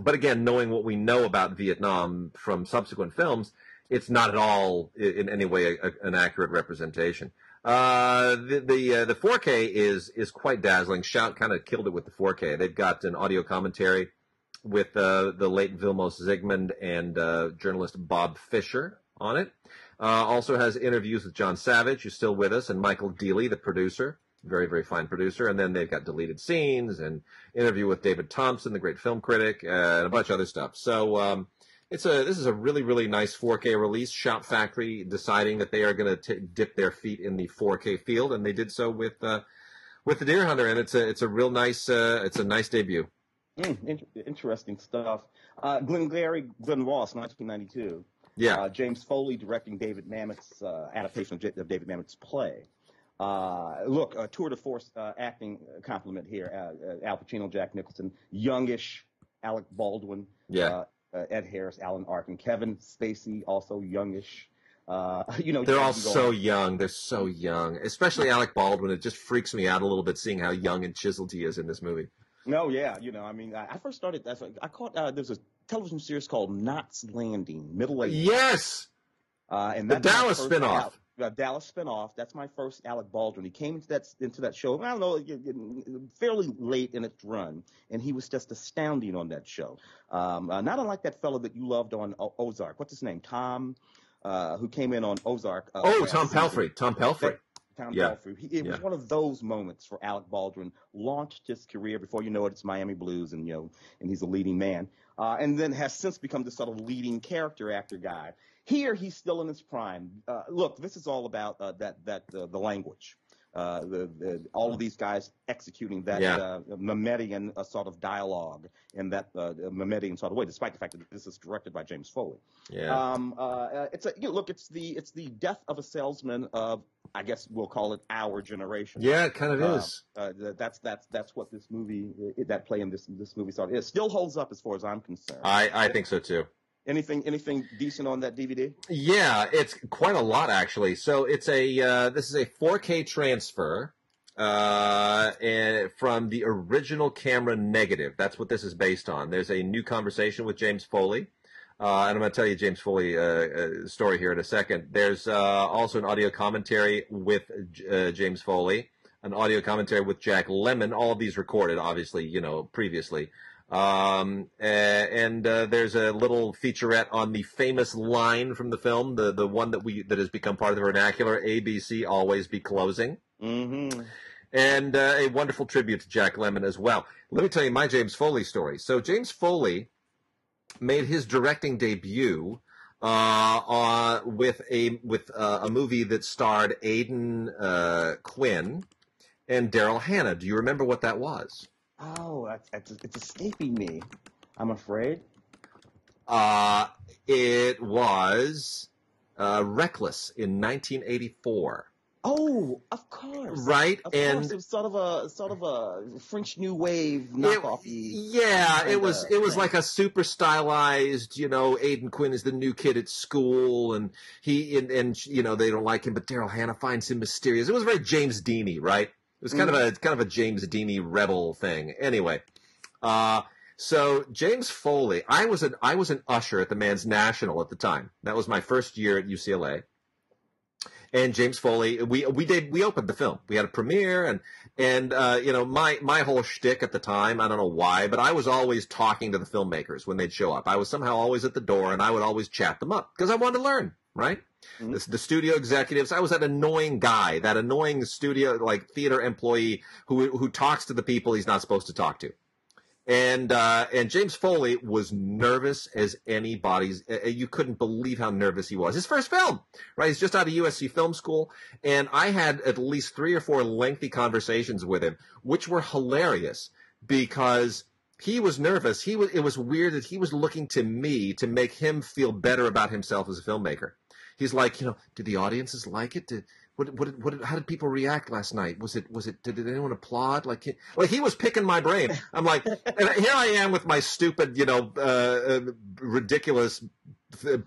but again, knowing what we know about Vietnam from subsequent films, it's not at all in any way a, a, an accurate representation. Uh, the the, uh, the 4K is is quite dazzling. Shout kind of killed it with the 4K. They've got an audio commentary with uh, the late Vilmos Zsigmond and uh, journalist Bob Fisher on it. Uh, also has interviews with John Savage, who's still with us, and Michael Deeley, the producer, very very fine producer. And then they've got deleted scenes and interview with David Thomson, the great film critic, and a bunch of other stuff. So. Um, it's a this is a really really nice 4K release. Shout Factory deciding that they are going to dip their feet in the 4K field, and they did so with uh, with the Deer Hunter, and it's a it's a real nice uh, it's a nice debut. Mm, interesting stuff. Uh, Glengarry Glen Ross, 1992. Yeah. Uh, James Foley directing David Mamet's uh, adaptation of, J- of, David Mamet's play. Uh, look, a tour de force uh, acting compliment here. Uh, Al Pacino, Jack Nicholson, youngish Alec Baldwin. Yeah uh, Ed Harris, Alan Arkin, Kevin Spacey, also youngish. Uh, [LAUGHS] you know, they're all so young. They're so young, especially Alec Baldwin. It just freaks me out a little bit seeing how young and chiseled he is in this movie. No, yeah, you know, I mean, I, I first started. I caught uh, there's a television series called Knots Landing, middle age. Yes, uh, and the Dallas spinoff uh, Dallas spinoff. That's my first Alec Baldwin. He came into that into that show. I don't know, fairly late in its run, and he was just astounding on that show. Um, uh, not unlike that fellow that you loved on o- Ozark. What's his name? Tom, uh, who came in on Ozark. Uh, oh, Tom Pelphrey. Tom Pelphrey. Tom yeah. Pelphrey. He, it yeah. was one of those moments for Alec Baldwin. Launched his career before you know it. It's Miami Blues, and you know, and he's a leading man. Uh, and then has since become this sort of leading character actor guy. Here, he's still in his prime. Uh, look, this is all about uh, that that uh, the language. Uh, the, the, all of these guys executing that yeah. uh, Mametian uh, sort of dialogue in that uh, Mametian sort of way, despite the fact that this is directed by James Foley. Yeah. Um, uh, it's a you know, look, it's the it's the death of a salesman of I guess we'll call it our generation. Yeah, it kind of uh, is. Uh, that's that's that's what this movie, that play in this this movie sort of is. Still holds up as far as I'm concerned. I I think so too. Anything anything decent on that DVD? Yeah, it's quite a lot actually. So it's a uh, this is a 4K transfer uh, and from the original camera negative. That's what this is based on. There's a new conversation with James Foley. Uh, and I'm going to tell you James Foley uh, uh, story here in a second. There's uh, also an audio commentary with uh, James Foley, an audio commentary with Jack Lemmon. All of these recorded, obviously, you know, previously. Um, and uh, there's a little featurette on the famous line from the film, the the one that we that has become part of the vernacular: "ABC always be closing." Mm-hmm. And uh, a wonderful tribute to Jack Lemmon as well. Let me tell you my James Foley story. So James Foley made his directing debut uh, uh, with a with uh, a movie that starred Aidan uh, Quinn and Daryl Hannah. Do you remember what that was? Oh, it's, it's escaping me. I'm afraid. Uh, it was uh, Reckless in 1984. Oh, of course. Right, of and course. it was sort of a sort of a French New Wave knockoff. Yeah, it was. It was thing. like a super stylized. You know, Aidan Quinn is the new kid at school, and he and, and you know they don't like him, but Daryl Hannah finds him mysterious. It was very James Deany, right? It was kind mm. of a kind of a James Deany rebel thing. Anyway, uh, so James Foley, I was an I was an usher at the Mann's National at the time. That was my first year at UCLA. and James Foley. We we did we opened the film. We had a premiere, and and uh, you know my my whole shtick at the time. I don't know why, but I was always talking to the filmmakers when they'd show up. I was somehow always at the door, and I would always chat them up because I wanted to learn. Right. Mm-hmm. The, the, studio executives. I was that annoying guy, that annoying studio like theater employee who who talks to the people he's not supposed to talk to. And uh, and James Foley was nervous as anybody's. Uh, you couldn't believe how nervous he was. His first film, right? He's just out of USC Film School, and I had at least three or four lengthy conversations with him, which were hilarious because he was nervous. He was. It was weird that he was looking to me to make him feel better about himself as a filmmaker he's like, you know, did the audiences like it? Did what, what, what, how did people react last night? Was it, was it, did, did anyone applaud? Like, he, like he was picking my brain. I'm like, [LAUGHS] and here I am with my stupid, you know, uh, uh, ridiculous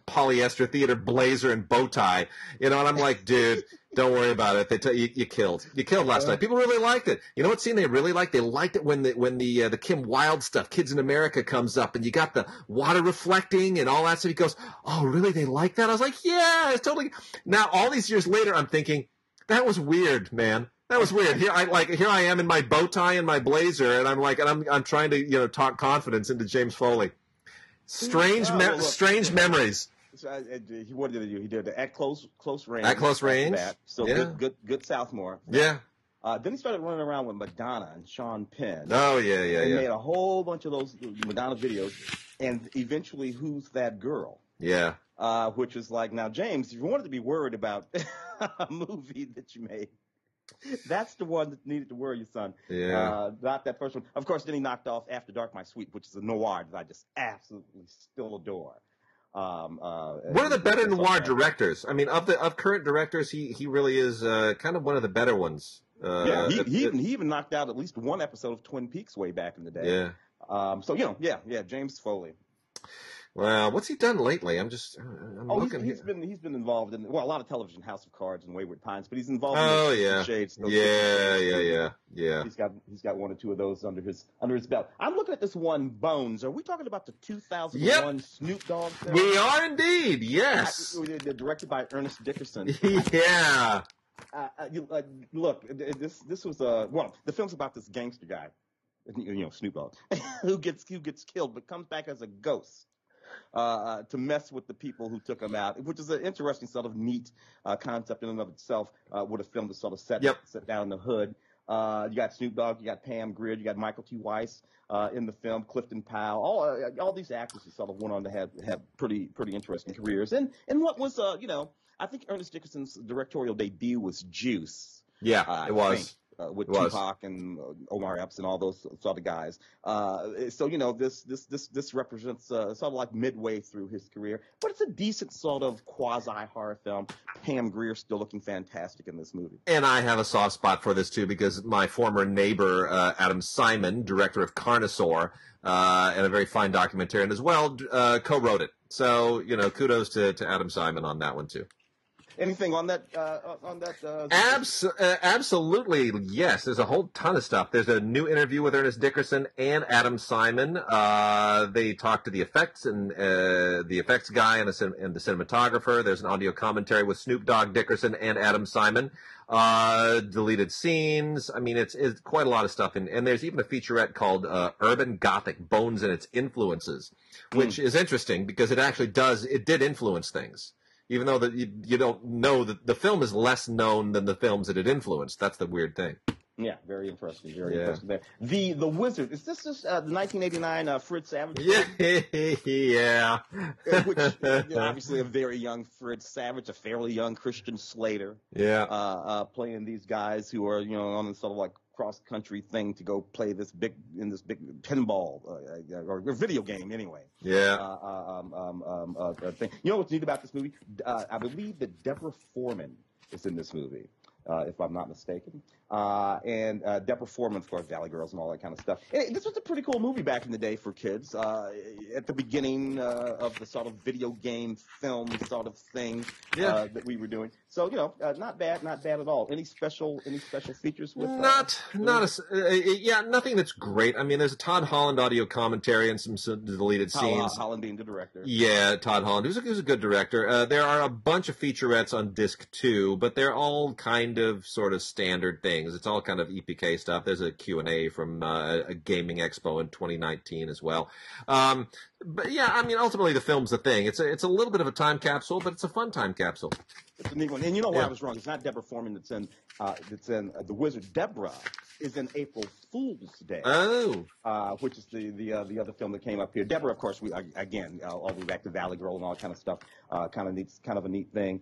polyester theater blazer and bow tie, you know, and I'm like, dude, don't worry about it. They tell you, you killed. You killed last night. People really liked it. You know what scene they really liked? They liked it when the when the uh, the Kim Wilde stuff, Kids in America, comes up, and you got the water reflecting and all that stuff. He goes, "Oh, really? They like that?" I was like, "Yeah, it's totally." Now, all these years later, I'm thinking that was weird, man. That was weird. Here I like here I am in my bow tie and my blazer, and I'm like, and I'm I'm trying to you know talk confidence into James Foley. Strange, oh, me- strange memories. So, uh, he what did he do? He did at close close range. At close range. That. So yeah. good, good, good Southmore. Yeah. Uh, then he started running around with Madonna and Sean Penn. Oh yeah, yeah, he yeah. made a whole bunch of those Madonna videos, and eventually, who's that girl? Yeah. Uh, which is like now, James, if you wanted to be worried about [LAUGHS] a movie that you made, that's the one that needed to worry you, son. Yeah. Uh, not that first one. Of course, then he knocked off After Dark, My Sweet, which is a noir that I just absolutely still adore. Um, uh, one of the better noir directors. I mean, of the of current directors, he he really is uh, kind of one of the better ones. Uh, yeah, he, he, even, he even knocked out at least one episode of Twin Peaks way back in the day. Yeah. Um, so you know, yeah, yeah, James Foley. Well, what's he done lately? I'm just. I'm oh, he's, he's been he's been involved in well a lot of television, House of Cards and Wayward Pines, but he's involved. Oh in yeah, Shades. Yeah, yeah, yeah, yeah. He's got he's got one or two of those under his under his belt. I'm looking at this one, Bones. Are we talking about the 2001 yep. Snoop Dogg film? We are indeed. Yes. Directed by Ernest Dickerson. [LAUGHS] yeah. Uh, uh, you, uh, look, this this was a uh, well, the film's about this gangster guy, you know, Snoop Dogg, [LAUGHS] who gets who gets killed but comes back as a ghost uh, uh, to mess with the people who took him out, which is an interesting sort of neat uh, concept in and of itself uh, with a film to sort of set, yep. set down the hood. Uh, you got Snoop Dogg, you got Pam Grier, you got Michael T. Weiss uh, in the film, Clifton Powell, all uh, all these actors who sort of went on to have have pretty pretty interesting careers. And and what was uh you know I think Ernest Dickerson's directorial debut was Juice. Yeah, uh, it was. Uh, with Tupac and uh, Omar Epps and all those sort of guys. Uh, so you know this this this this represents uh, sort of like midway through his career, but it's a decent sort of quasi horror film. Pam Grier still looking fantastic in this movie. And I have a soft spot for this too because my former neighbor uh, Adam Simon, director of Carnosaur. Uh, and a very fine documentarian as well, co-wrote it. So, you know, kudos to, to Adam Simon on that one too. Anything on that? Uh, on that? Uh, Abs- uh, absolutely, yes. There's a whole ton of stuff. There's a new interview with Ernest Dickerson and Adam Simon. Uh, they talk to the effects and uh, the effects guy and, a, and, the cinematographer. There's an audio commentary with Snoop Dogg Dickerson and Adam Simon. Uh, deleted scenes. I mean, it's, it's quite a lot of stuff. And, and there's even a featurette called Urban Gothic: Bones and Its Influences, which mm. is interesting because it actually does. It did influence things even though that you, you, don't know that the film is less known than the films that it influenced. That's the weird thing. Yeah, very interesting. Very yeah. interesting. There. The the Wizard is this just uh, the 1989 uh, Fred Savage? Yeah, [LAUGHS] yeah. Uh, which you know, [LAUGHS] obviously a very young Fred Savage, a fairly young Christian Slater. Yeah. Uh, uh, playing these guys who are you know on the sort of like cross country thing to go play this big in this big pinball uh, uh or, or video game anyway. Yeah. Uh, uh um, um, um, uh, thing. You know what's neat about this movie? Uh, I believe that Deborah Foreman is in this movie. if I'm not mistaken, uh, and uh, Deborah Foreman, of course, Valley Girls and all that kind of stuff. And this was a pretty cool movie back in the day for kids. Uh, at the beginning uh, of the sort of video game film sort of thing Yeah. uh, that we were doing. So you know, uh, not bad, not bad at all. Any special, any special features with? uh, not not a uh, yeah nothing that's great. I mean, there's a Todd Holland audio commentary and some, some deleted Hol- scenes. Holland being the director. Yeah, Todd Holland, who's a, who's a good director. Uh, there are a bunch of featurettes on disc two, but they're all kind of sort of standard things. It's all kind of EPK stuff. There's a Q&A from uh, a gaming expo in 2019 as well. Um, but yeah, I mean, ultimately the film's the thing. It's a, it's a little bit of a time capsule, but it's a fun time capsule. It's a neat one. And you know why Yeah. I was wrong? It's not Deborah Foreman that's in uh, that's in uh, the Wizard. Deborah is in April Fool's Day. Oh, uh, which is the the uh, the other film that came up here. Deborah, of course, we uh, again uh, all the way back to Valley Girl and all that kind of stuff. Uh, kind of neat, kind of a neat thing.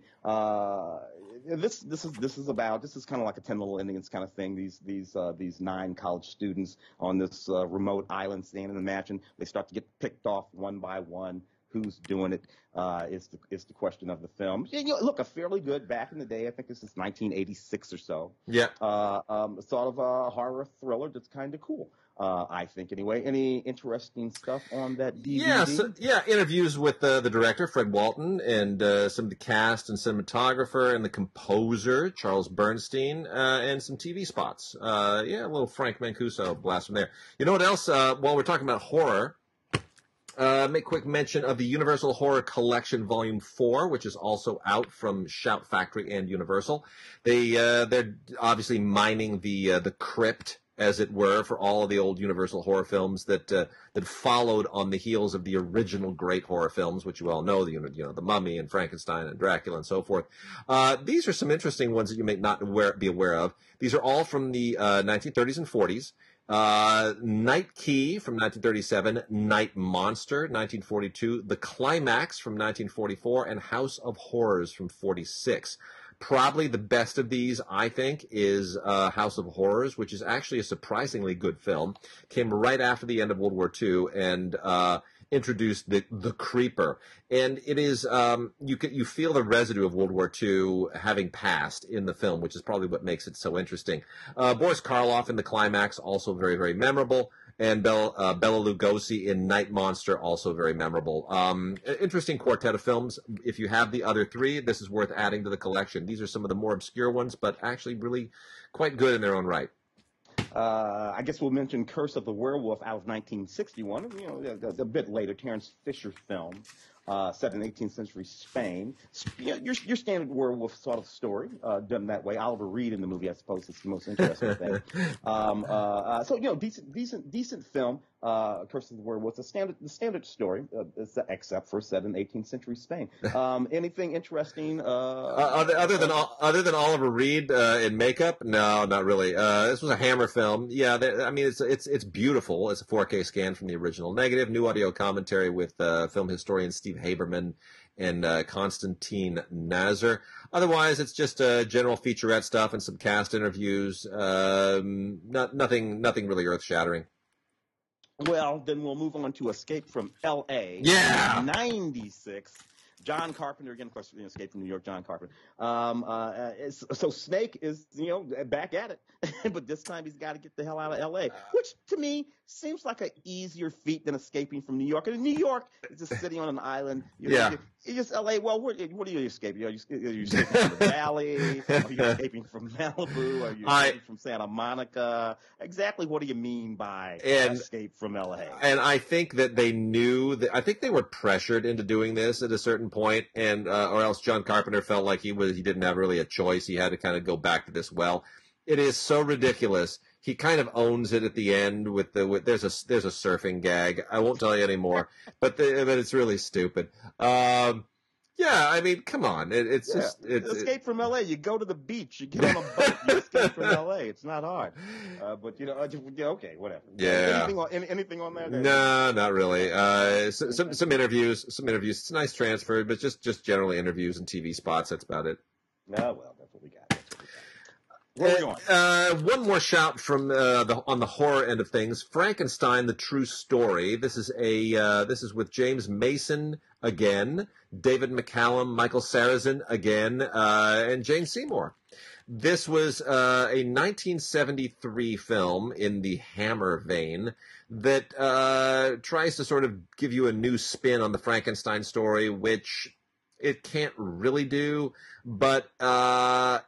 This this is this is about this is kind of like a Ten Little Indians kind of thing. These these uh, these nine college students on this uh, remote island stand in the mansion. They start to get picked off one by one. Who's doing it uh, is the is the question of the film. You know, look, a fairly good back in the day. I think this is 1986 or so yeah. uh, um, sort of a horror thriller that's kind of cool. Uh, I think anyway. Any interesting stuff on that DVD? Yeah, so, yeah, interviews with uh, the director Fred Walton and uh, some of the cast and cinematographer and the composer Charles Bernstein uh, and some TV spots. Uh, yeah, a little Frank Mancuso blast from there. You know what else? Uh, while we're talking about horror, uh, make quick mention of the Universal Horror Collection Volume Four, which is also out from Shout Factory and Universal. They uh, they're obviously mining the uh, the crypt, as it were, for all of the old Universal horror films that uh, that followed on the heels of the original great horror films, which you all know, the you know the Mummy and Frankenstein and Dracula and so forth. Uh, these are some interesting ones that you may not aware, be aware of. These are all from the uh, 1930s and 40s. Uh, Night Key from 1937, Night Monster 1942, The Climax from 1944, and House of Horrors from 46. Probably the best of these, I think, is uh, House of Horrors, which is actually a surprisingly good film. Came right after the end of World War II and uh, introduced the the creeper, and it is um, you you feel the residue of World War II having passed in the film, which is probably what makes it so interesting. Uh, Boris Karloff in the climax, also very very memorable and Bela, uh, Lugosi in Night Monster, also very memorable. Um, interesting quartet of films. If you have the other three, this is worth adding to the collection. These are some of the more obscure ones, but actually really quite good in their own right. Uh, I guess we'll mention Curse of the Werewolf out of 1961. You know, a, a bit later, Terence Fisher film. Uh, set in 18th century Spain. You know, your, your standard werewolf sort of story, uh, done that way. Oliver Reed in the movie, I suppose, is the most interesting thing. [LAUGHS] Um, uh, uh, so you know, decent, decent, decent film. Uh, Curse of the Werewolf, a standard, the standard story, uh, except for set in 18th century Spain. [LAUGHS] Um, anything interesting? Uh, Uh, other, other than other than Oliver Reed uh, in makeup, no, not really. Uh, this was a Hammer film. Yeah, there- I mean it's it's it's beautiful. It's a 4K scan from the original negative. New audio commentary with uh, film historian Steve Haberman and uh, Constantine Nasr. Otherwise, it's just uh, general featurette stuff and some cast interviews. Um, not nothing nothing really earth shattering. Well, then we'll move on to Escape from L.A. Yeah. 96. John Carpenter, again, of course, you know, Escape from New York, John Carpenter. Um, uh, uh, so Snake is, you know, back at it. [LAUGHS] but this time he's got to get the hell out of L.A., which to me seems like an easier feat than escaping from New York. And New York is a city on an island. You know, Yeah. you- you just L.A., well, what, what are you escaping? Are you, are you escaping from the [LAUGHS] Valley? Are you escaping from Malibu? Are you I- escaping from Santa Monica? Exactly what do you mean by And- escape from L.A.? And I think that they knew that I think they were pressured into doing this at a certain point, and uh, or else John Carpenter felt like he was he didn't have really a choice. He had to kind of go back to this well. It is so ridiculous. He kind of owns it at the end with the with, there's a there's a surfing gag. I won't tell you anymore, [LAUGHS] but the, but it's really stupid. Um, yeah, I mean, come on, it, it's Yeah. just it's, escape from LA. You go to the beach. You get on a boat. You escape from LA. It's not hard. [LAUGHS] Uh, but you know, uh, just- yeah, okay, whatever. Yeah. Anything on, any, anything on that? No, not really. Uh, so, some some interviews, some interviews. It's a nice transfer, but just just generally interviews and TV spots. That's about it. No, well, that's what we got. That's what we got. Where are we going? Uh, one more shout from uh, the on the horror end of things. Frankenstein: The True Story. This is a uh, this is with James Mason again, David McCallum, Michael Sarrazin again, uh, and Jane Seymour. This was uh, a 1973 film in the Hammer vein that uh, tries to sort of give you a new spin on the Frankenstein story, which it can't really do, but uh,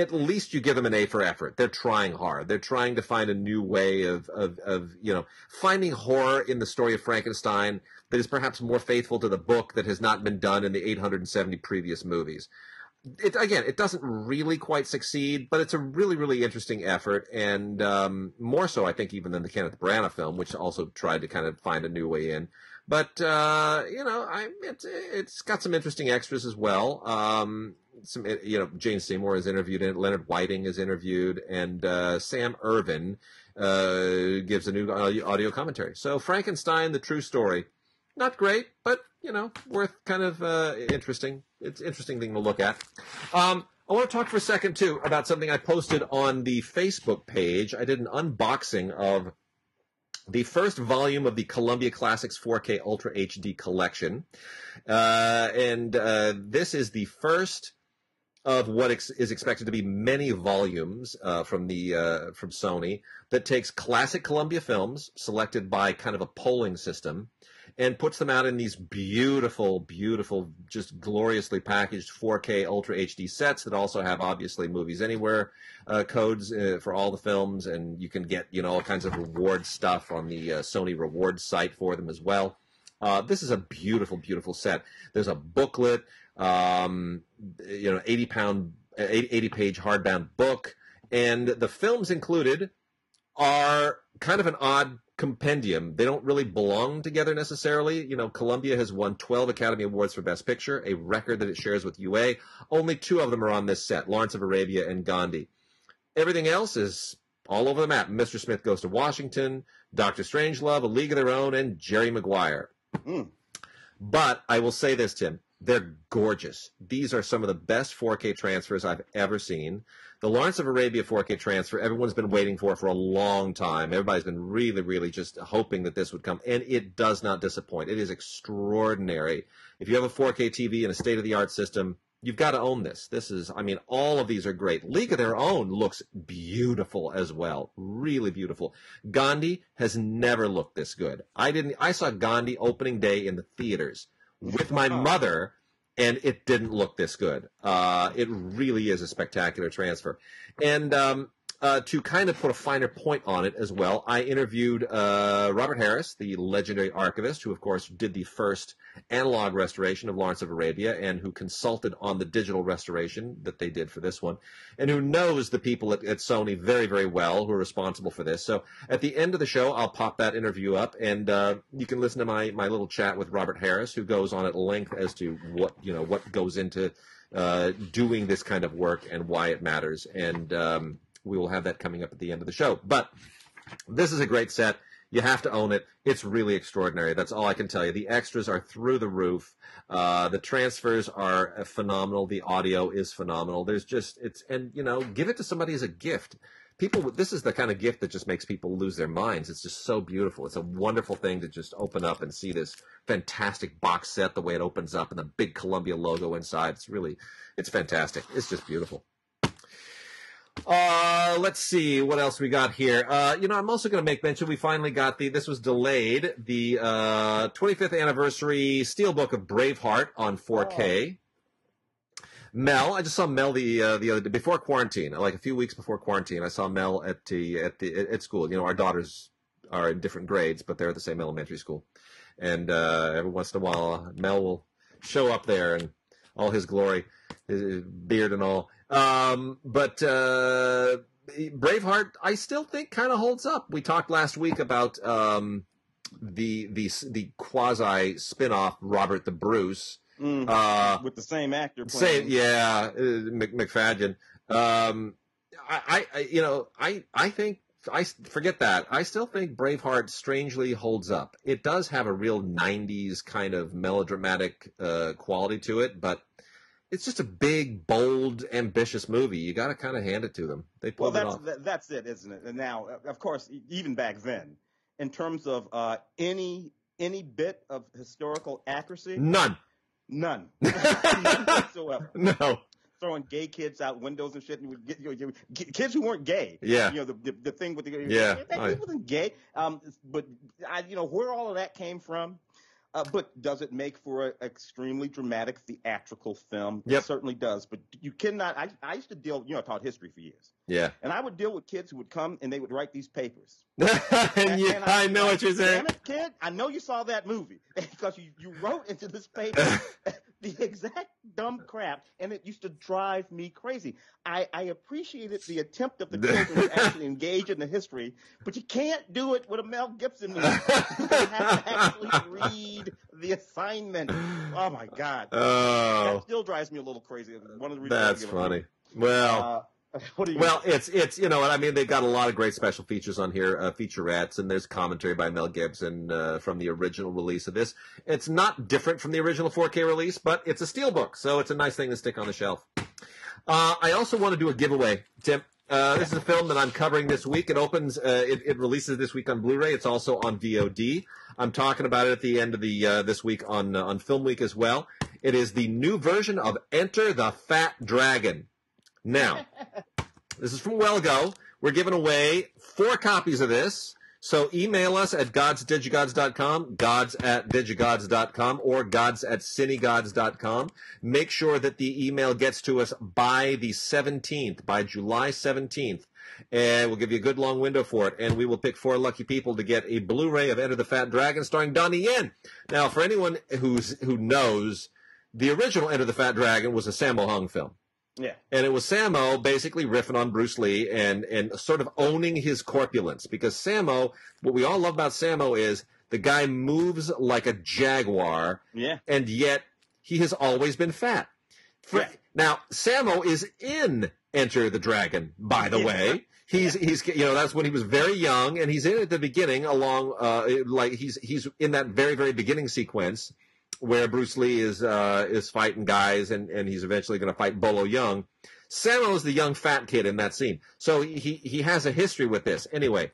at least you give them an A for effort. They're trying hard. They're trying to find a new way of, of, of, you know, finding horror in the story of Frankenstein that is perhaps more faithful to the book that has not been done in the 870 previous movies. It, again, it doesn't really quite succeed, but it's a really, really interesting effort, and um, more so, I think, even than the Kenneth Branagh film, which also tried to kind of find a new way in. But uh, you know, I, it, it's got some interesting extras as well. Um, some, you know, Jane Seymour is interviewed Leonard Whiting is interviewed, and uh, Sam Irvin uh, gives a new audio commentary. So Frankenstein, the true story, not great, but you know, worth kind of uh, interesting. It's interesting thing to look at. Um, I want to talk for a second too about something I posted on the Facebook page. I did an unboxing of the first volume of the Columbia Classics 4K Ultra HD collection, uh, and uh, this is the first of what ex- is expected to be many volumes uh, from the uh, from Sony that takes classic Columbia films selected by kind of a polling system and puts them out in these beautiful, beautiful, just gloriously packaged 4K Ultra HD sets that also have obviously Movies Anywhere uh, codes uh, for all the films, and you can get you know all kinds of reward stuff on the uh, Sony Rewards site for them as well. Uh, this is a beautiful, beautiful set. There's a booklet um, you know, 80 pound, 80 page hardbound book. And the films included are kind of an odd compendium. They don't really belong together necessarily. You know, Columbia has won 12 Academy Awards for Best Picture, a record that it shares with UA. Only two of them are on this set, Lawrence of Arabia and Gandhi. Everything else is all over the map. Mr. Smith Goes to Washington, Doctor Strangelove, A League of Their Own, and Jerry Maguire. Mm. But I will say this, Tim. They're gorgeous. These are some of the best 4K transfers I've ever seen. The Lawrence of Arabia 4K transfer, everyone's been waiting for for a long time. Everybody's been really, really just hoping that this would come, and it does not disappoint. It is extraordinary. If you have a 4K TV and a state of the art system, you've got to own this. This is, I mean, all of these are great. League of Their Own looks beautiful as well. Really beautiful. Gandhi has never looked this good. I didn't, I saw Gandhi opening day in the theaters with my mother, and it didn't look this good. Uh, it really is a spectacular transfer. And um, uh, to kind of put a finer point on it as well, I interviewed uh, Robert Harris, the legendary archivist, who of course did the first analog restoration of Lawrence of Arabia and who consulted on the digital restoration that they did for this one, and who knows the people at, at Sony very, very well who are responsible for this. So at the end of the show, I'll pop that interview up, and uh, you can listen to my my little chat with Robert Harris, who goes on at length as to what you know what goes into uh, doing this kind of work and why it matters. And um, we will have that coming up at the end of the show. But this is a great set. You have to own it. It's really extraordinary. That's all I can tell you. The extras are through the roof. Uh, the transfers are phenomenal. The audio is phenomenal. There's just it's and you know give it to somebody as a gift. People, this is the kind of gift that just makes people lose their minds. It's just so beautiful. It's a wonderful thing to just open up and see this fantastic box set, the way it opens up, and the big Columbia logo inside. It's really, it's fantastic. It's just beautiful. Uh, let's see what else we got here. Uh, you know, I'm also going to make mention. We finally got the. This was delayed. The uh, 25th anniversary steelbook of Braveheart on 4K. Oh. Mel, I just saw Mel the uh, the other day before quarantine, like a few weeks before quarantine. I saw Mel at the at the at school. You know, our daughters are in different grades, but they're at the same elementary school. And uh, every once in a while, Mel will show up there and all his glory, his beard and all. Um, but uh, Braveheart, I still think kind of holds up. We talked last week about um, the the the quasi spinoff Robert the Bruce. Mm, uh, with the same actor. Playing. Same, yeah, uh, Macfadyen. Um, I, I, you know, I, I think I forget that. I still think Braveheart strangely holds up. It does have a real '90s kind of melodramatic uh, quality to it, but it's just a big, bold, ambitious movie. You got to kind of hand it to them. They pulled well, that's, it off. that's it, isn't it? And now, of course, even back then, in terms of uh, any any bit of historical accuracy, none, none, [LAUGHS] none whatsoever. No. throwing gay kids out windows and shit, and you would get, you know, kids who weren't gay. Yeah. You know, the the, the thing with the Yeah. that Oh, yeah. wasn't gay. Um, but I, you know, where all of that came from. Uh, but does it make for an extremely dramatic theatrical film? Yep. It certainly does. But you cannot. I, I used to deal, you know, I taught history for years, Yeah. and I would deal with kids who would come and they would write these papers. and [LAUGHS] yeah, and I was know like, what you're saying. Damn it, kid! I know you saw that movie [LAUGHS] because you, you wrote into this paper [LAUGHS] [LAUGHS] the exact dumb crap, and it used to drive me crazy. I, I appreciated the attempt of the [LAUGHS] children to actually engage in the history, but you can't do it with a Mel Gibson [LAUGHS] movie. You have to actually read the assignment. Oh my god, that Oh, still drives me a little crazy. One of the reasons that's funny. Well, Uh, what do you? [LAUGHS] Well, it's it's you know, I mean, they've got a lot of great special features on here, uh, featurettes, and there's commentary by Mel Gibson uh, from the original release of this. It's not different from the original 4K release, but it's a steelbook, so it's a nice thing to stick on the shelf. Uh, I also want to do a giveaway, Tim. Uh, this is a film that I'm covering this week. It opens, uh, it, it releases this week on Blu-ray. It's also on VOD. I'm talking about it at the end of the uh, this week on uh, on Film Week as well. It is the new version of Enter the Fat Dragon. Now, this is from Well Go. We're giving away four copies of this. So email us at godsdigigods.com, gods at digigods.com, or gods at cinegods.com. Make sure that the email gets to us by the 17th, by July 17th. And we'll give you a good long window for it. And we will pick four lucky people to get a Blu-ray of Enter the Fat Dragon starring Donnie Yen. Now, for anyone who's, who knows, the original Enter the Fat Dragon was a Sammo Hung film yeah, and it was Sammo basically riffing on Bruce Lee and and sort of owning his corpulence because Sammo, what we all love about Sammo is the guy moves like a jaguar, yeah, and yet he has always been fat. For- Yeah. Now Sammo is in Enter the Dragon, by the Yeah. way. He's he's you know that's when he was very young, and he's in at the beginning along uh like he's he's in that very very beginning sequence where Bruce Lee is uh, is fighting guys, and, and he's eventually going to fight Bolo Yeung. Sammo is the young fat kid in that scene, so he he has a history with this. Anyway,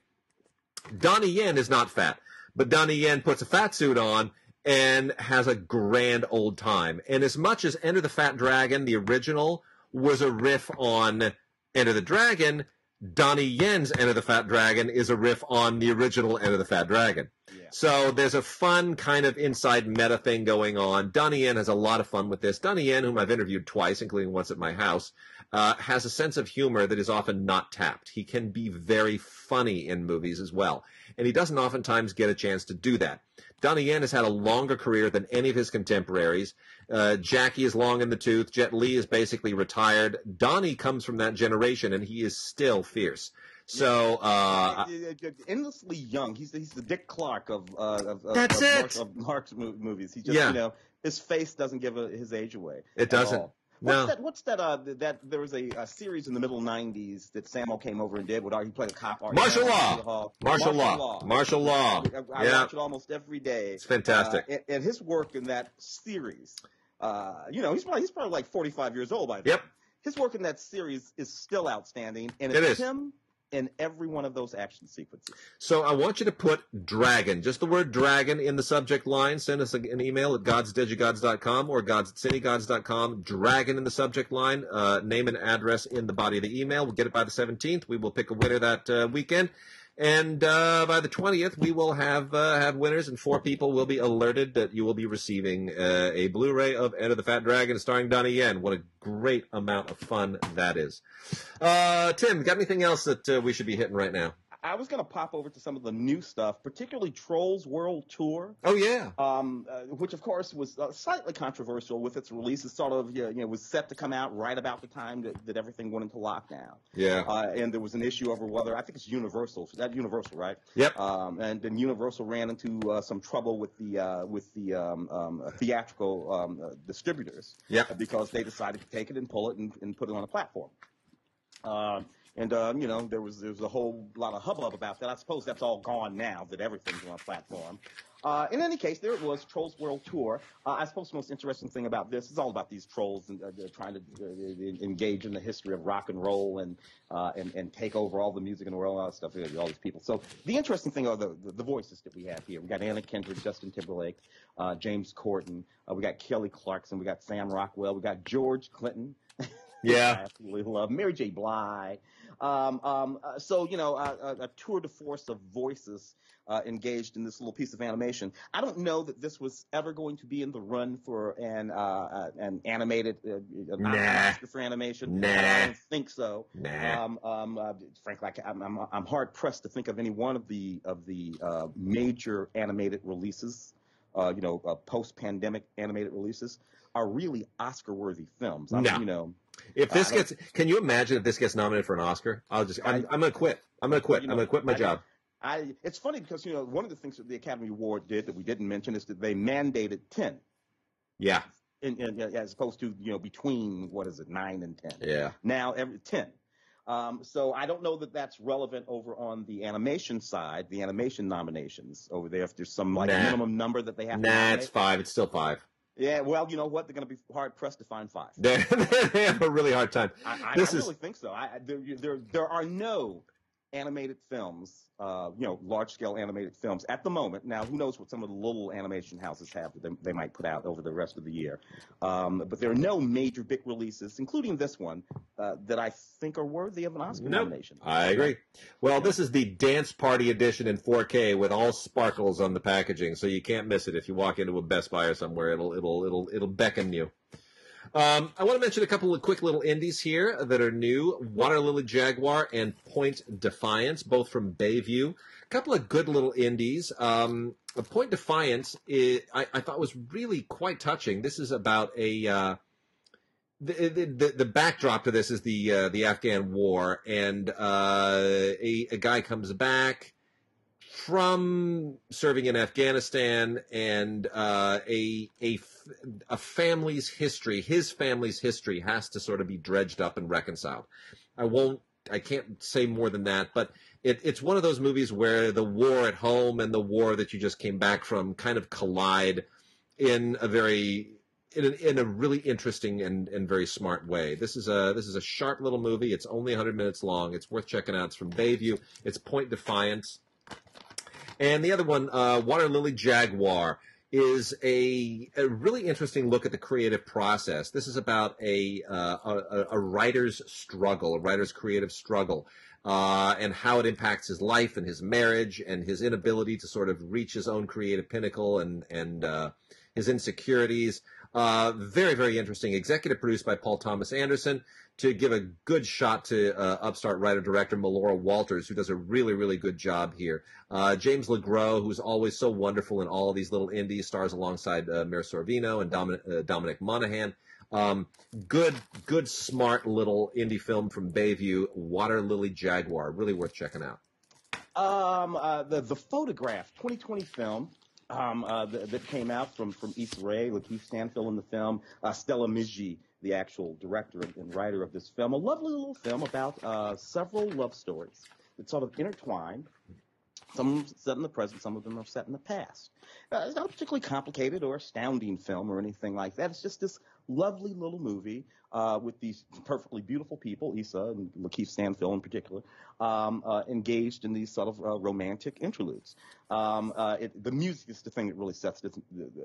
Donnie Yen is not fat, but Donnie Yen puts a fat suit on and has a grand old time. And as much as Enter the Fat Dragon, the original, was a riff on Enter the Dragon, Donnie Yen's Enter the Fat Dragon is a riff on the original Enter the Fat Dragon. yeah. So there's a fun kind of inside meta thing going on. Donnie Yen has a lot of fun with this. Donnie Yen, whom I've interviewed twice, including once at my house, uh, has a sense of humor that is often not tapped. He can be very funny in movies as well. And he doesn't oftentimes get a chance to do that. Donnie Yen has had a longer career than any of his contemporaries. Uh, Jackie is long in the tooth. Jet Li is basically retired. Donnie comes from that generation, and he is still fierce. So, uh, endlessly young. He's he's the Dick Clark of uh, of, of, That's of it. Mark's, of Mark's movies. He just Yeah. you know his face doesn't give a, his age away. It doesn't. all. What's No. that? What's that? Uh, that there was a, a series in the middle '90s that Sammo came over and did. With he played a cop. Martial law. Hall. martial law. Martial law. I, I Yeah. watch it almost every day. It's fantastic. Uh, and, and his work in that series. Uh, you know, he's probably he's probably like 45 years old by then. Yep. His work in that series is still outstanding, and It it's him in every one of those action sequences. So I want you to put dragon, just the word dragon in the subject line. Send us an email at godsdigigods.com or gods at. Dragon in the subject line. Uh, name and address in the body of the email. We'll get it by the 17th. We will pick a winner that uh, weekend. And uh, by the 20th, we will have uh, have winners, and four people will be alerted that you will be receiving uh, a Blu-ray of Enter the Fat Dragon starring Donnie Yen. What a great amount of fun that is. Uh, Tim, got anything else that uh, we should be hitting right now? I was going to pop over to some of the new stuff, particularly Trolls World Tour. Oh, yeah. um, uh, which of course was uh, slightly controversial with its release. It sort of you know was set to come out right about the time that, that everything went into lockdown, Yeah. uh, and there was an issue over whether I think it's Universal, that Universal, right? Yep. Um, and then Universal ran into uh, some trouble with the uh, with the um, um, uh, theatrical um, uh, distributors Yep. because they decided to take it and pull it and, and put it on a platform. Um, and um, you know there was there was a whole lot of hubbub about that. I suppose that's all gone now that everything's on a platform. Uh, in any case, there it was, Trolls World Tour. Uh, I suppose the most interesting thing about this is all about these trolls and uh, they're trying to uh, engage in the history of rock and roll and, uh, and and take over all the music in the world, all that stuff. All these people. So the interesting thing are the, the, the voices that we have here. We got Anna Kendrick, Justin Timberlake, uh, James Corden. Uh, we got Kelly Clarkson. We got Sam Rockwell. We got George Clinton. [LAUGHS] Yeah. I absolutely love Mary J. Blige. Um, um, uh, so you know, uh, a, a tour de force of voices uh, engaged in this little piece of animation. I don't know that this was ever going to be in the run for an uh, uh, an animated uh, an Nah. Oscar for animation. Nah. I don't think so. Nah. Um, um, uh, frankly, I'm, I'm, I'm hard pressed to think of any one of the of the uh, major animated releases, uh, you know, uh, post pandemic animated releases are really Oscar worthy films. I mean, No. you know, If this gets, can you imagine if this gets nominated for an Oscar? I'll just, I'm, I- I'm gonna quit. I'm gonna quit. You I'm gonna quit my I- job. I it's funny because you know one of the things that the Academy Award did that we didn't mention is that they mandated ten, Yeah, in, in, as opposed to you know between what is it nine and ten. yeah. Now every ten. Um, so I don't know that that's relevant over on the animation side, the animation nominations over there. If there's some like Nah. minimum number that they have. to Nah, it's five. It's still five. Yeah, well, you know what? They're going to be hard pressed to find five. [LAUGHS] They have a really hard time. I, I, I is- really think so. I, I- there, there, there are no animated films, uh, you know, large scale animated films at the moment. Now, who knows what some of the little animation houses have that they, they might put out over the rest of the year. Um, but there are no major big releases, including this one, uh, that I think are worthy of an Oscar Nope. nomination. I agree. Well, this is the dance party edition in 4K with all sparkles on the packaging, so you can't miss it. If you walk into a Best Buy or somewhere, it'll it'll it'll it'll beckon you. Um, I want to mention a couple of quick little indies here that are new: Water Lily Jaguar and Point Defiance, both from Bayview. A couple of good little indies. Um, Point Defiance, i I, thought was really quite touching. This is about a uh, the, the the the backdrop to this is the uh, the Afghan war, and uh, a a guy comes back from serving in Afghanistan, and uh, a a a family's history, his family's history, has to sort of be dredged up and reconciled. I won't. I can't say more than that, but it, it's one of those movies where the war at home and the war that you just came back from kind of collide in a very in a, in a really interesting and, and very smart way. This is a this is a sharp little movie. It's only 100 minutes long. It's worth checking out. It's from Bayview. It's Point Defiance. And the other one, uh, Water Lily Jaguar, is a, a really interesting look at the creative process. This is about a uh, a, a writer's struggle, a writer's creative struggle, uh, and how it impacts his life and his marriage and his inability to sort of reach his own creative pinnacle and and uh, his insecurities. Uh, very, very interesting. Executive produced by Paul Thomas Anderson to give a good shot to uh, upstart writer director Melora Walters, who does a really, really good job here. Uh, James LeGros, who's always so wonderful in all of these little indies, stars alongside uh, Mira Sorvino and Dominic, uh, Dominic Monaghan. Um, good, good, smart little indie film from Bayview, Water Lily Jaguar. Really worth checking out. Um, uh, the the photograph 2020 film um, uh, that, that came out from from Issa Rae, Lakeith Stanfield in the film, uh, Stella Meghie, the actual director and writer of this film. A lovely little film about uh, several love stories that sort of intertwine. Some of them set in the present, some of them are set in the past. Uh, it's not a particularly complicated or astounding film or anything like that. It's just this lovely little movie uh, with these perfectly beautiful people, Issa and Lakeith Stanfield in particular, um, uh, engaged in these sort of uh, romantic interludes. Um, uh, it, the music is the thing that really sets this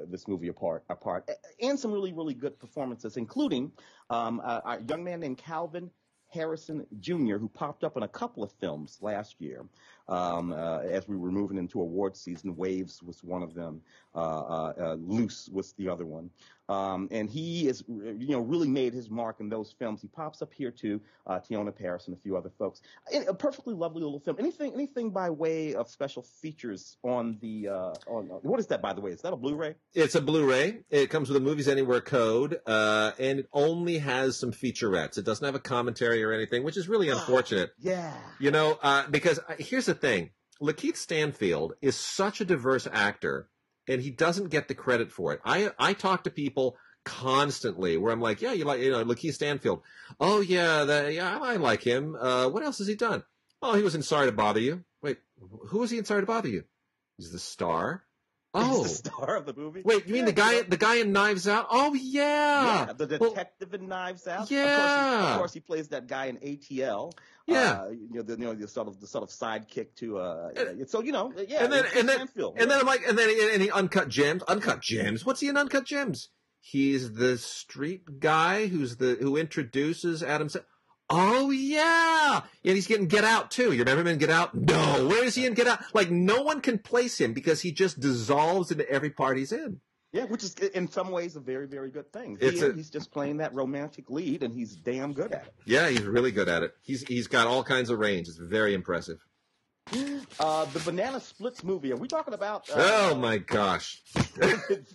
this movie apart, apart, and some really really good performances, including um, a, a young man named Kelvin Harrison Jr., who popped up in a couple of films last year um, uh, as we were moving into award season. Waves was one of them. Uh, uh, uh, Luce was the other one. Um, and he is, you know, really made his mark in those films. He pops up here too, uh, Teyonah Parris and a few other folks. And a perfectly lovely little film. Anything, anything by way of special features on the, uh, on what is that by the way? Is that a Blu-ray? It's a Blu-ray. It comes with a Movies Anywhere code, uh, and it only has some featurettes. It doesn't have a commentary or anything, which is really unfortunate. Yeah. You know, uh, because here's the thing: Lakeith Stanfield is such a diverse actor, and he doesn't get the credit for it. I I talk to people constantly where I'm like, yeah, you like you know Lakeith Stanfield. Oh yeah, the, yeah, I like him. Uh, what else has he done? Oh, he was in Sorry to Bother You. Wait, who was he in Sorry to Bother You? He's the star. Oh, He's the star of the movie. wait, you mean Yeah, the guy yeah. the guy in Knives Out? Oh yeah, Yeah, the Well, detective in Knives Out. Of course, he, Yeah. of course, he plays that guy in ATL. Yeah. uh, you know, the, you know, the sort of the sort of sidekick to. Uh, so you know, yeah. and then and then Stanfield, and yeah. then I'm like, and then and he uncut gems, uncut gems. What's he in uncut gems? He's the street guy who's the who introduces Adam. Sa- Oh yeah, and he's getting Get Out too. You remember him in Get Out? No, where is he in Get Out? Like no one can place him because he just dissolves into every part he's in. Yeah, which is in some ways a very, very good thing. Here, a- he's just playing that romantic lead, and he's damn good at it. Yeah, he's really good at it. He's he's got all kinds of range. It's very impressive. Uh, the Banana Splits movie. Are we talking about? Uh, Oh my gosh. the,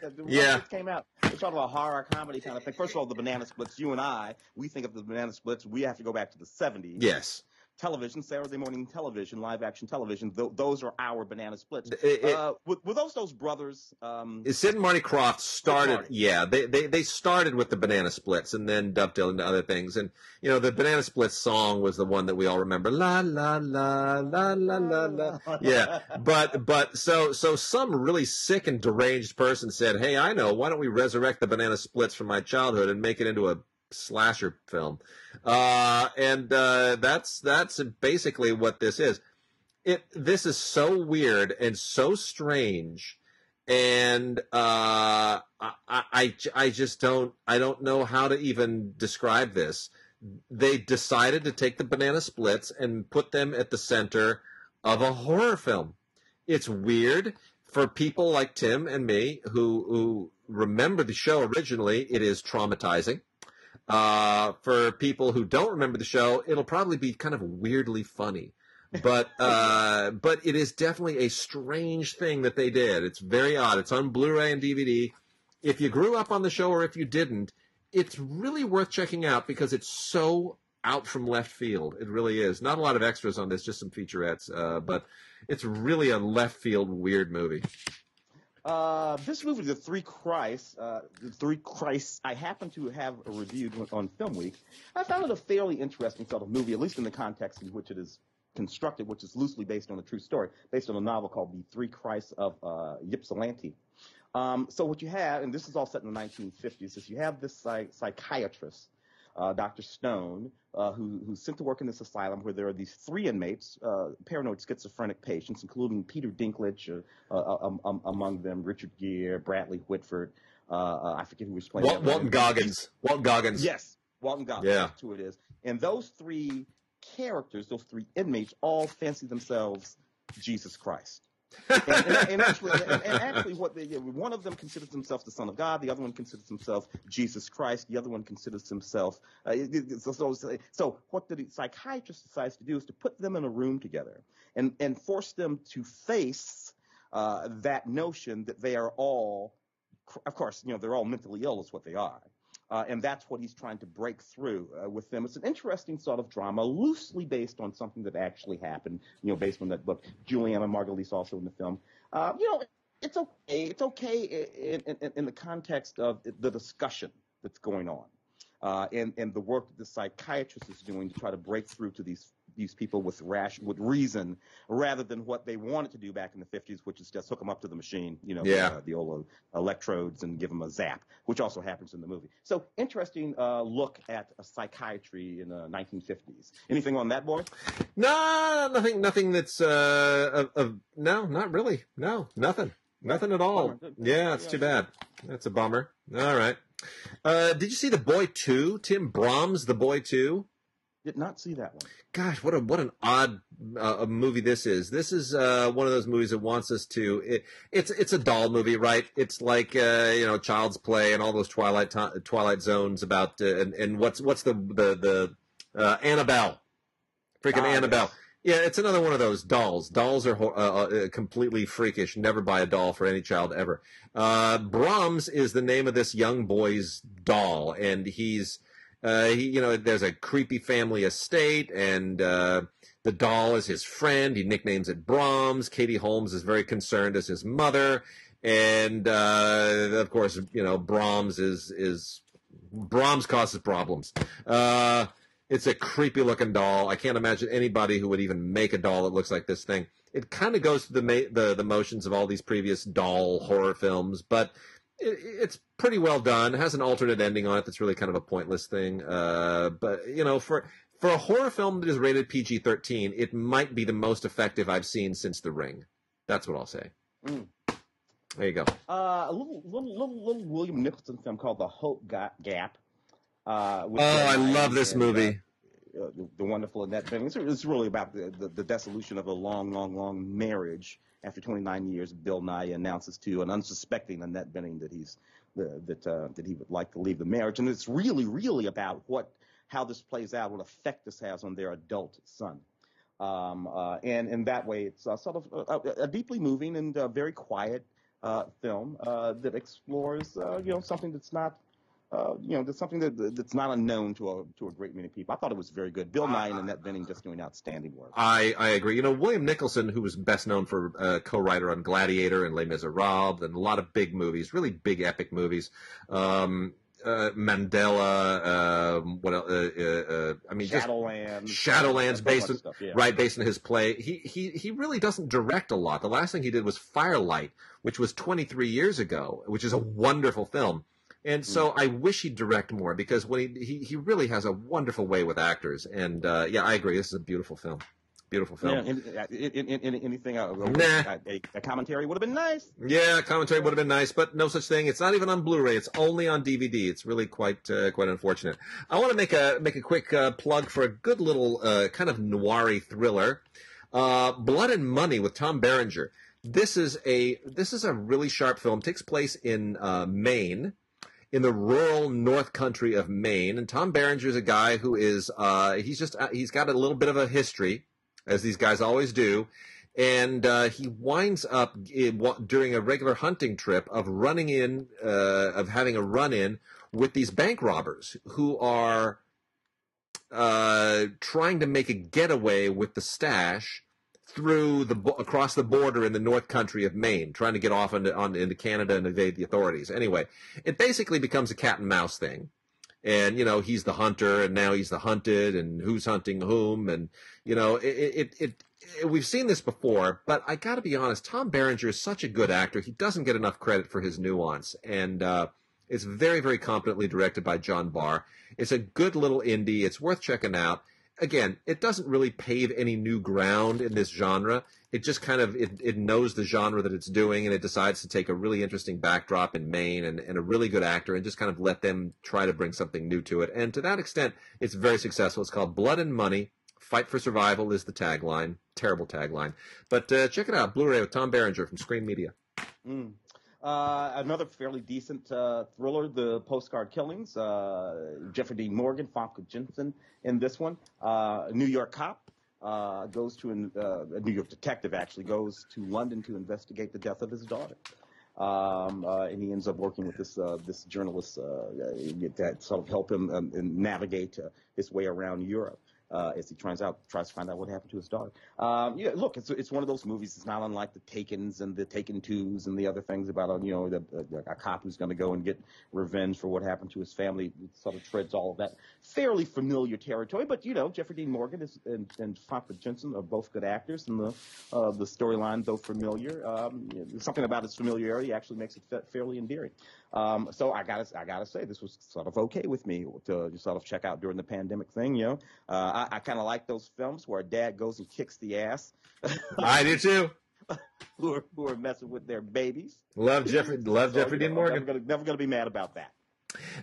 the, the Yeah. came out. It's sort of a horror comedy kind of thing. First of all, the Banana Splits. You and I, we think of the Banana Splits. We have to go back to the '70s. Yes. Television, Saturday morning television, live action television. Th- those are our Banana Splits. It- it- uh, were, were those those brothers? Um, Sid and Marty Krofft started, Marty. yeah, they, they, they started with the Banana Splits and then dovetailed into other things. And, you know, the Banana Splits song was the one that we all remember. La, la, la, la, la, la, la. Yeah. But, but, so, so some really sick and deranged person said, Hey, I know, why don't we resurrect the Banana Splits from my childhood and make it into a slasher film? Uh, and, uh, that's, that's basically what this is. It, this is so weird and so strange and uh, I, I, I just don't I don't know how to even describe this. They decided to take the banana splits and put them at the center of a horror film. It's weird for people like Tim and me who who remember the show originally. It is traumatizing. Uh, for people who don't remember the show, it'll probably be kind of weirdly funny but [LAUGHS] uh, but it is definitely a strange thing that they did. It's very odd. It's on Blu-ray and DVD. If you grew up on the show or if you didn't, it's really worth checking out because it's so out from left field. It really is. Not a lot of extras on this, just some featurettes, uh, but it's really a left field weird movie. Uh, this movie, The Three Christ, uh, The Three Christ, I happen to have reviewed on Film Week. I found it a fairly interesting sort of movie, at least in the context in which it is constructed, which is loosely based on a true story, based on a novel called The Three Christs of uh, Ypsilanti. Um, so what you have, and this is all set in the 1950s, is you have this psych- psychiatrist, uh, Dr. Stone, uh, who, who's sent to work in this asylum where there are these three inmates, uh, paranoid schizophrenic patients, including Peter Dinklage, uh, uh, um, um, among them Richard Gere, Bradley Whitford, uh, uh, I forget who was playing. Walt, Walton. Goggins. Walton Goggins. Yes, Walton Goggins. Yeah. That's who it is. And those three characters, those three inmates, all fancy themselves Jesus Christ. And, and, and [LAUGHS] actually, and, and actually, what they, one of them considers himself the Son of God. The other one considers himself Jesus Christ. The other one considers himself. Uh, so, so, so what the psychiatrist decides to do is to put them in a room together and and force them to face uh, that notion that they are all, of course, you know, they're all mentally ill, is what they are. Uh, and that's what he's trying to break through uh, with them. It's an interesting sort of drama, loosely based on something that actually happened, you know, based on that book. Julianna Margulies also in the film. Uh, you know, it's okay. It's okay in, in, in the context of the discussion that's going on. Uh, and, and the work that the psychiatrist is doing to try to break through to these these people with rash with reason rather than what they wanted to do back in the 50s, which is just hook them up to the machine, you know, Yeah. uh, the old electrodes and give them a zap, which also happens in the movie. So interesting uh, look at uh, psychiatry in the 1950s. Anything on that, boy? No, nothing. Nothing that's uh, of, of no, not really. No, nothing. Nothing at all. Yeah, it's too bad. That's a bummer. All right. Uh, did you see the Boy Two? Tim Brahms, the Boy Two. Did not see that one. Gosh, what a what an odd uh, movie this is. This is uh, one of those movies that wants us to. It, it's it's a doll movie, right? It's like uh, you know Child's Play and all those Twilight Twilight Zones about uh, and, and what's what's the the the uh, Annabelle, freaking Ah, Annabelle. yes. Yeah, it's another one of those dolls. Dolls are uh, uh, completely freakish. Never buy a doll for any child ever. Uh, Brahms is the name of this young boy's doll, and he's, uh, he, you know, there's a creepy family estate, and uh, the doll is his friend. He nicknames it Brahms. Katie Holmes is very concerned as his mother, and uh, of course, you know, Brahms is is Brahms causes problems. Uh, it's a creepy looking doll. I can't imagine anybody who would even make a doll that looks like this thing. It kind of goes through the, ma- the the motions of all these previous doll horror films, but it, it's pretty well done. It has an alternate ending on it that's really kind of a pointless thing. Uh, but you know, for for a horror film that is rated PG thirteen, it might be the most effective I've seen since The Ring. That's what I'll say. Mm. There you go. Uh, a little, little, little, little William Nicholson film called The Hope Gap. Uh, oh, I love this and, movie. Uh, the, wonderful Annette Bening. It's, really about the, the, the, dissolution of a long, long, long marriage. After 29 years, Bill Nighy announces to an unsuspecting Annette Bening that he's uh, that uh, that he would like to leave the marriage, and it's really, really about what how this plays out, what effect this has on their adult son. Um, uh, and in that way, it's uh, sort of a, a, deeply moving and uh, very quiet uh, film that explores, you know, something that's not uh, you know, that's something that that's not unknown to a to a great many people. I thought it was very good. Bill Nighy and Annette Bening just doing outstanding work. I, I agree. You know, William Nicholson, who was best known for uh, co-writer on Gladiator and Les Miserables and a lot of big movies, really big epic movies. Um, uh, Mandela, um, what else? Uh, uh, uh I mean, Shadowlands, Shadowlands, based on stuff, yeah. right, based on his play. He he he really doesn't direct a lot. The last thing he did was Firelight, which was 23 years ago, which is a wonderful film. And so mm. I wish he'd direct more because when he, he, he really has a wonderful way with actors. And uh, yeah, I agree. This is a beautiful film. Beautiful film. Yeah, in, in, in, anything else? Nah. A, a, commentary would have been nice. Yeah, commentary would have been nice, but no such thing. It's not even on Blu-ray. It's only on DVD. It's really quite uh, quite unfortunate. I want to make a make a quick uh, plug for a good little uh, kind of noiry thriller, uh, Blood and Money with Tom Berenger. This is a this is a really sharp film. It takes place in uh, Maine in the rural north country of Maine. And Tom Berenger is a guy who is, uh, he's just, uh, he's got a little bit of a history, as these guys always do. And uh, he winds up in, during a regular hunting trip of running in, uh, of having a run in with these bank robbers who are uh, trying to make a getaway with the stash through the across the border in the North Country of Maine, trying to get off into, on, into Canada and evade the authorities. Anyway, it basically becomes a cat and mouse thing. And you know he's the hunter, and now he's the hunted, and who's hunting whom, and you know it, it, it, it we've seen this before, but I got to be honest. Tom Berenger is such a good actor; he doesn't get enough credit for his nuance, and uh, it's very, very competently directed by John Barr. It's a good little indie. It's worth checking out again, it doesn't really pave any new ground in this genre. It just kind of it, it knows the genre that it's doing, and it decides to take a really interesting backdrop in Maine and, and a really good actor, and just kind of let them try to bring something new to it. And to that extent, it's very successful. It's called Blood and Money. Fight for Survival is the tagline. Terrible tagline, but uh, check it out. Blu-ray with Tom Berenger from Screen Media. Mm. Uh, another fairly decent uh, thriller, The Postcard Killings. Uh, Jeffrey Dean Morgan, Famke Janssen in this one. Uh, New York cop uh, goes to an, a New York detective actually goes to London to investigate the death of his daughter. Um, and he ends up working with this this journalist that sort of help him um, navigate his way around Europe uh, as he tries out tries to find out what happened to his daughter. Um, yeah, look, it's it's one of those movies. It's not unlike the Takens and the Taken Twos and the other things about a you know the, the, a cop who's going to go and get revenge for what happened to his family. It sort of treads all of that fairly familiar territory. But you know, Jeffrey Dean Morgan is, and, and Famke Janssen are both good actors, and the uh, the storyline, though familiar, um, you know, something about its familiarity actually makes it fairly endearing. Um, so I gotta I gotta say this was sort of okay with me to sort of check out during the pandemic thing. You know, uh, I kind of like those films where a dad goes and kicks the ass. [LAUGHS] I do too. [LAUGHS] who are who are messing with their babies. Love Jeffrey. Love so, Jeffrey Dean Morgan. Never gonna, never gonna be mad about that.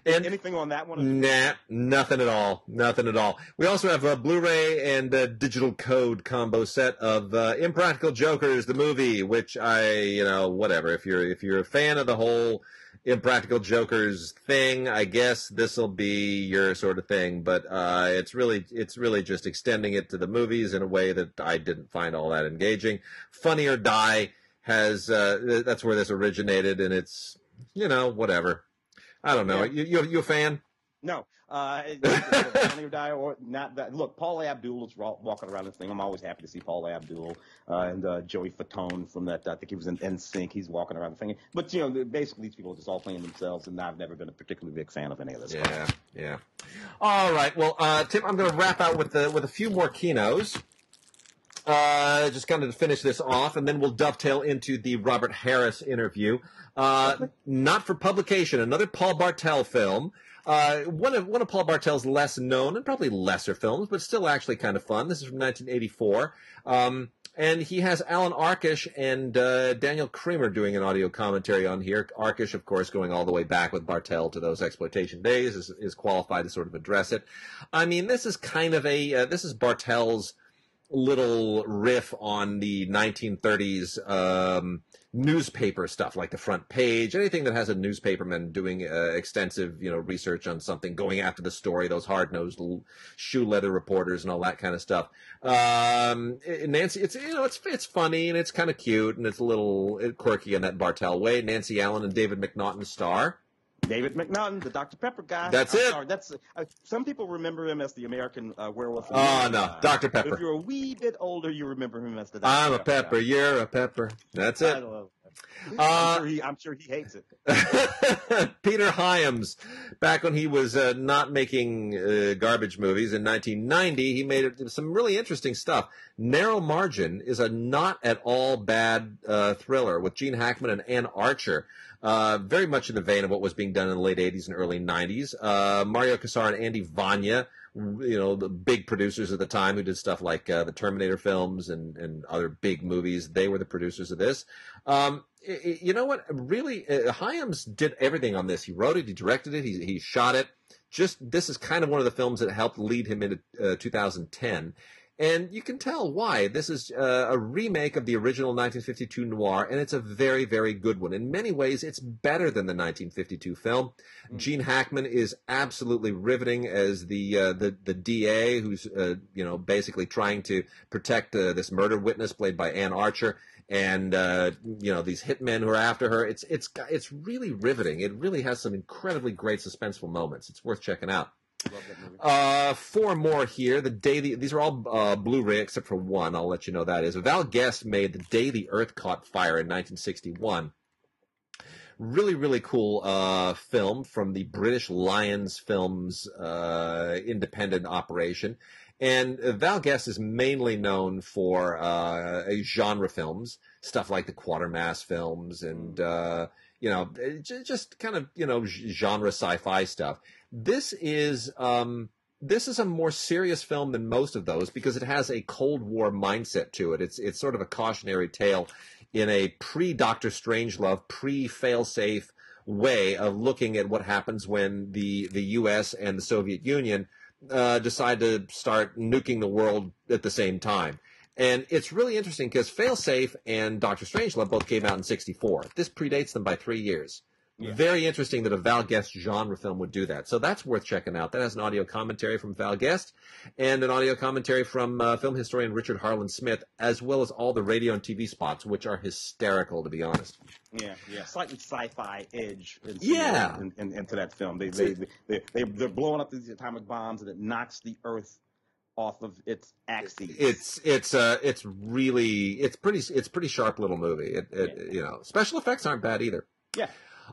And anything on that one? Nah, nothing at all. Nothing at all. We also have a Blu-ray and a digital code combo set of uh, Impractical Jokers, the movie, which I, you know, whatever. If you're if you're a fan of the whole Impractical Jokers thing. I guess this will be your sort of thing, but uh, it's really it's really just extending it to the movies in a way that I didn't find all that engaging. Funny or Die has uh, that's where this originated, and it's you know whatever. I don't know. Yeah. You, you you a fan? No, uh, or Die or not that. Look, Paula Abdul is walking around this thing. I'm always happy to see Paula Abdul uh, and uh, Joey Fatone from that. I think he was in NSYNC. He's walking around the thing. But you know, basically these people are just all playing themselves, and I've never been a particularly big fan of any of this. Yeah, yeah. All right. Well, uh, Tim, I'm going to wrap out with the with a few more kinos. uh, just kind of to finish this off, and then we'll dovetail into the Robert Harris interview. Uh, not for publication, another Paul Bartel film. Uh, one of one of Paul Bartel's less known and probably lesser films, but still actually kind of fun. This is from 1984, um, and he has Allan Arkush and uh, Daniel Kremer doing an audio commentary on here. Arkish, of course, going all the way back with Bartel to those exploitation days, is, is qualified to sort of address it. I mean, this is kind of a uh, this is Bartel's little riff on the 1930s um, newspaper stuff, like the front page, anything that has a newspaperman doing uh, extensive, you know, research on something, going after the story, those hard-nosed shoe leather reporters and all that kind of stuff. Um, Nancy, it's you know, it's it's funny and it's kind of cute and it's a little quirky in that Bartel way. Nancy Allen and David McNaughton star. David McNaughton, the Dr. Pepper guy. That's I'm it. Sorry, that's uh, some people remember him as the American uh, Werewolf. Oh no. Dr. Pepper. If you're a wee bit older, you remember him as the. Dr. I'm Pepper a pepper. Guy. You're a pepper. That's it. I'm, uh, sure he, I'm, sure he, hates it. [LAUGHS] Peter Hyams, back when he was uh, not making uh, garbage movies in 1990, he made some really interesting stuff. Narrow Margin is a not at all bad uh, thriller with Gene Hackman and Anne Archer. Uh, very much in the vein of what was being done in the late 80s and early 90s. Uh, Mario Kassar and Andy Vajna, you know, the big producers at the time who did stuff like uh, the Terminator films and, and other big movies, they were the producers of this. Um, you know what? Really, uh, Hyams did everything on this. He wrote it, he directed it, he, he shot it. Just this is kind of one of the films that helped lead him into uh, 2010. And you can tell why. This is uh, a remake of the original 1952 noir, and it's a very, very good one. In many ways, it's better than the 1952 film. Mm. Gene Hackman is absolutely riveting as the uh, the the DA, who's uh, you know basically trying to protect uh, this murder witness, played by Anne Archer, and uh, you know these hitmen who are after her. It's it's it's really riveting. It really has some incredibly great suspenseful moments. It's worth checking out. Uh, four more here. The day the, these are all uh, Blu-ray except for one. I'll let you know that is. Val Guest made the day the Earth caught fire in 1961. Really, really cool uh, film from the British Lions Films uh, independent operation. And Val Guest is mainly known for uh, genre films, stuff like the Quatermass films and, uh, you know, just kind of, you know, genre sci-fi stuff. This is um, this is a more serious film than most of those because it has a Cold War mindset to it. It's it's sort of a cautionary tale in a pre Doctor Strangelove, pre failsafe way of looking at what happens when the the U.S. and the Soviet Union uh, decide to start nuking the world at the same time. And it's really interesting because Failsafe and Doctor Strangelove both came out in '64. This predates them by three years. Yeah. Very interesting that a Val Guest genre film would do that. So that's worth checking out. That has an audio commentary from Val Guest and an audio commentary from uh, film historian Richard Harland Smith, as well as all the radio and TV spots, which are hysterical, to be honest. Yeah, yeah, slightly sci-fi edge. yeah, in, in, into that film, they they, they they they're blowing up these atomic bombs, and it knocks the Earth off of its axis. It's it's uh it's really it's pretty it's pretty sharp little movie. It, it yeah. you know special effects aren't bad either. Yeah.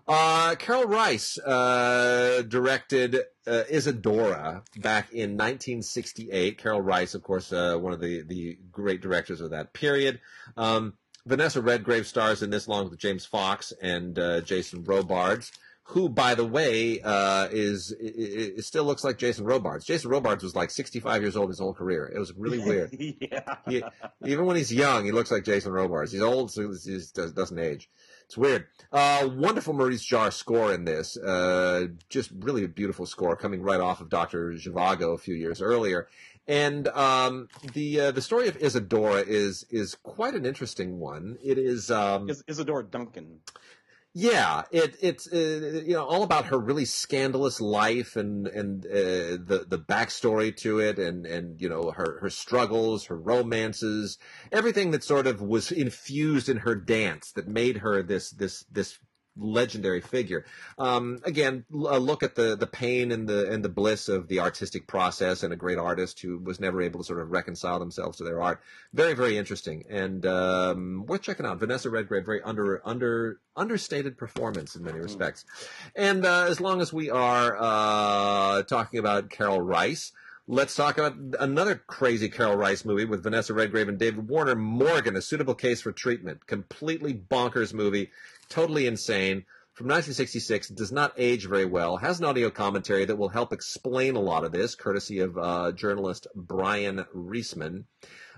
Uh, Karel Reisz uh, directed uh, Isadora back in 1968. Karel Reisz, of course, uh, one of the, the great directors of that period. Um, Vanessa Redgrave stars in this along with James Fox and uh, Jason Robards, who, by the way, uh, is it, still looks like Jason Robards. Jason Robards was like 65 years old his whole career. It was really [LAUGHS] weird. yeah. He, even when he's young, he looks like Jason Robards. He's old, so he doesn't age. It's weird. Uh, wonderful Maurice Jarre score in this. Uh, just really a beautiful score coming right off of Dr. Zhivago a few years earlier. And um, the uh, the story of Isadora is is quite an interesting one. It is um, is Isadora Duncan. Yeah, it, it's uh, you know all about her really scandalous life and and uh, the the backstory to it and and you know her her struggles, her romances, everything that sort of was infused in her dance that made her this this this legendary figure. Um, again, a look at the the pain and the and the bliss of the artistic process and a great artist who was never able to sort of reconcile themselves to their art. Very very interesting and um, worth checking out. Vanessa Redgrave, very under under understated performance in many hmm. respects. And uh, as long as we are uh, talking about Karel Reisz. Let's talk about another crazy Karel Reisz movie with Vanessa Redgrave and David Warner, Morgan, A Suitable Case for Treatment. Completely bonkers movie, totally insane. From 1966, does not age very well. Has an audio commentary that will help explain a lot of this, courtesy of uh, journalist Brian Reisman.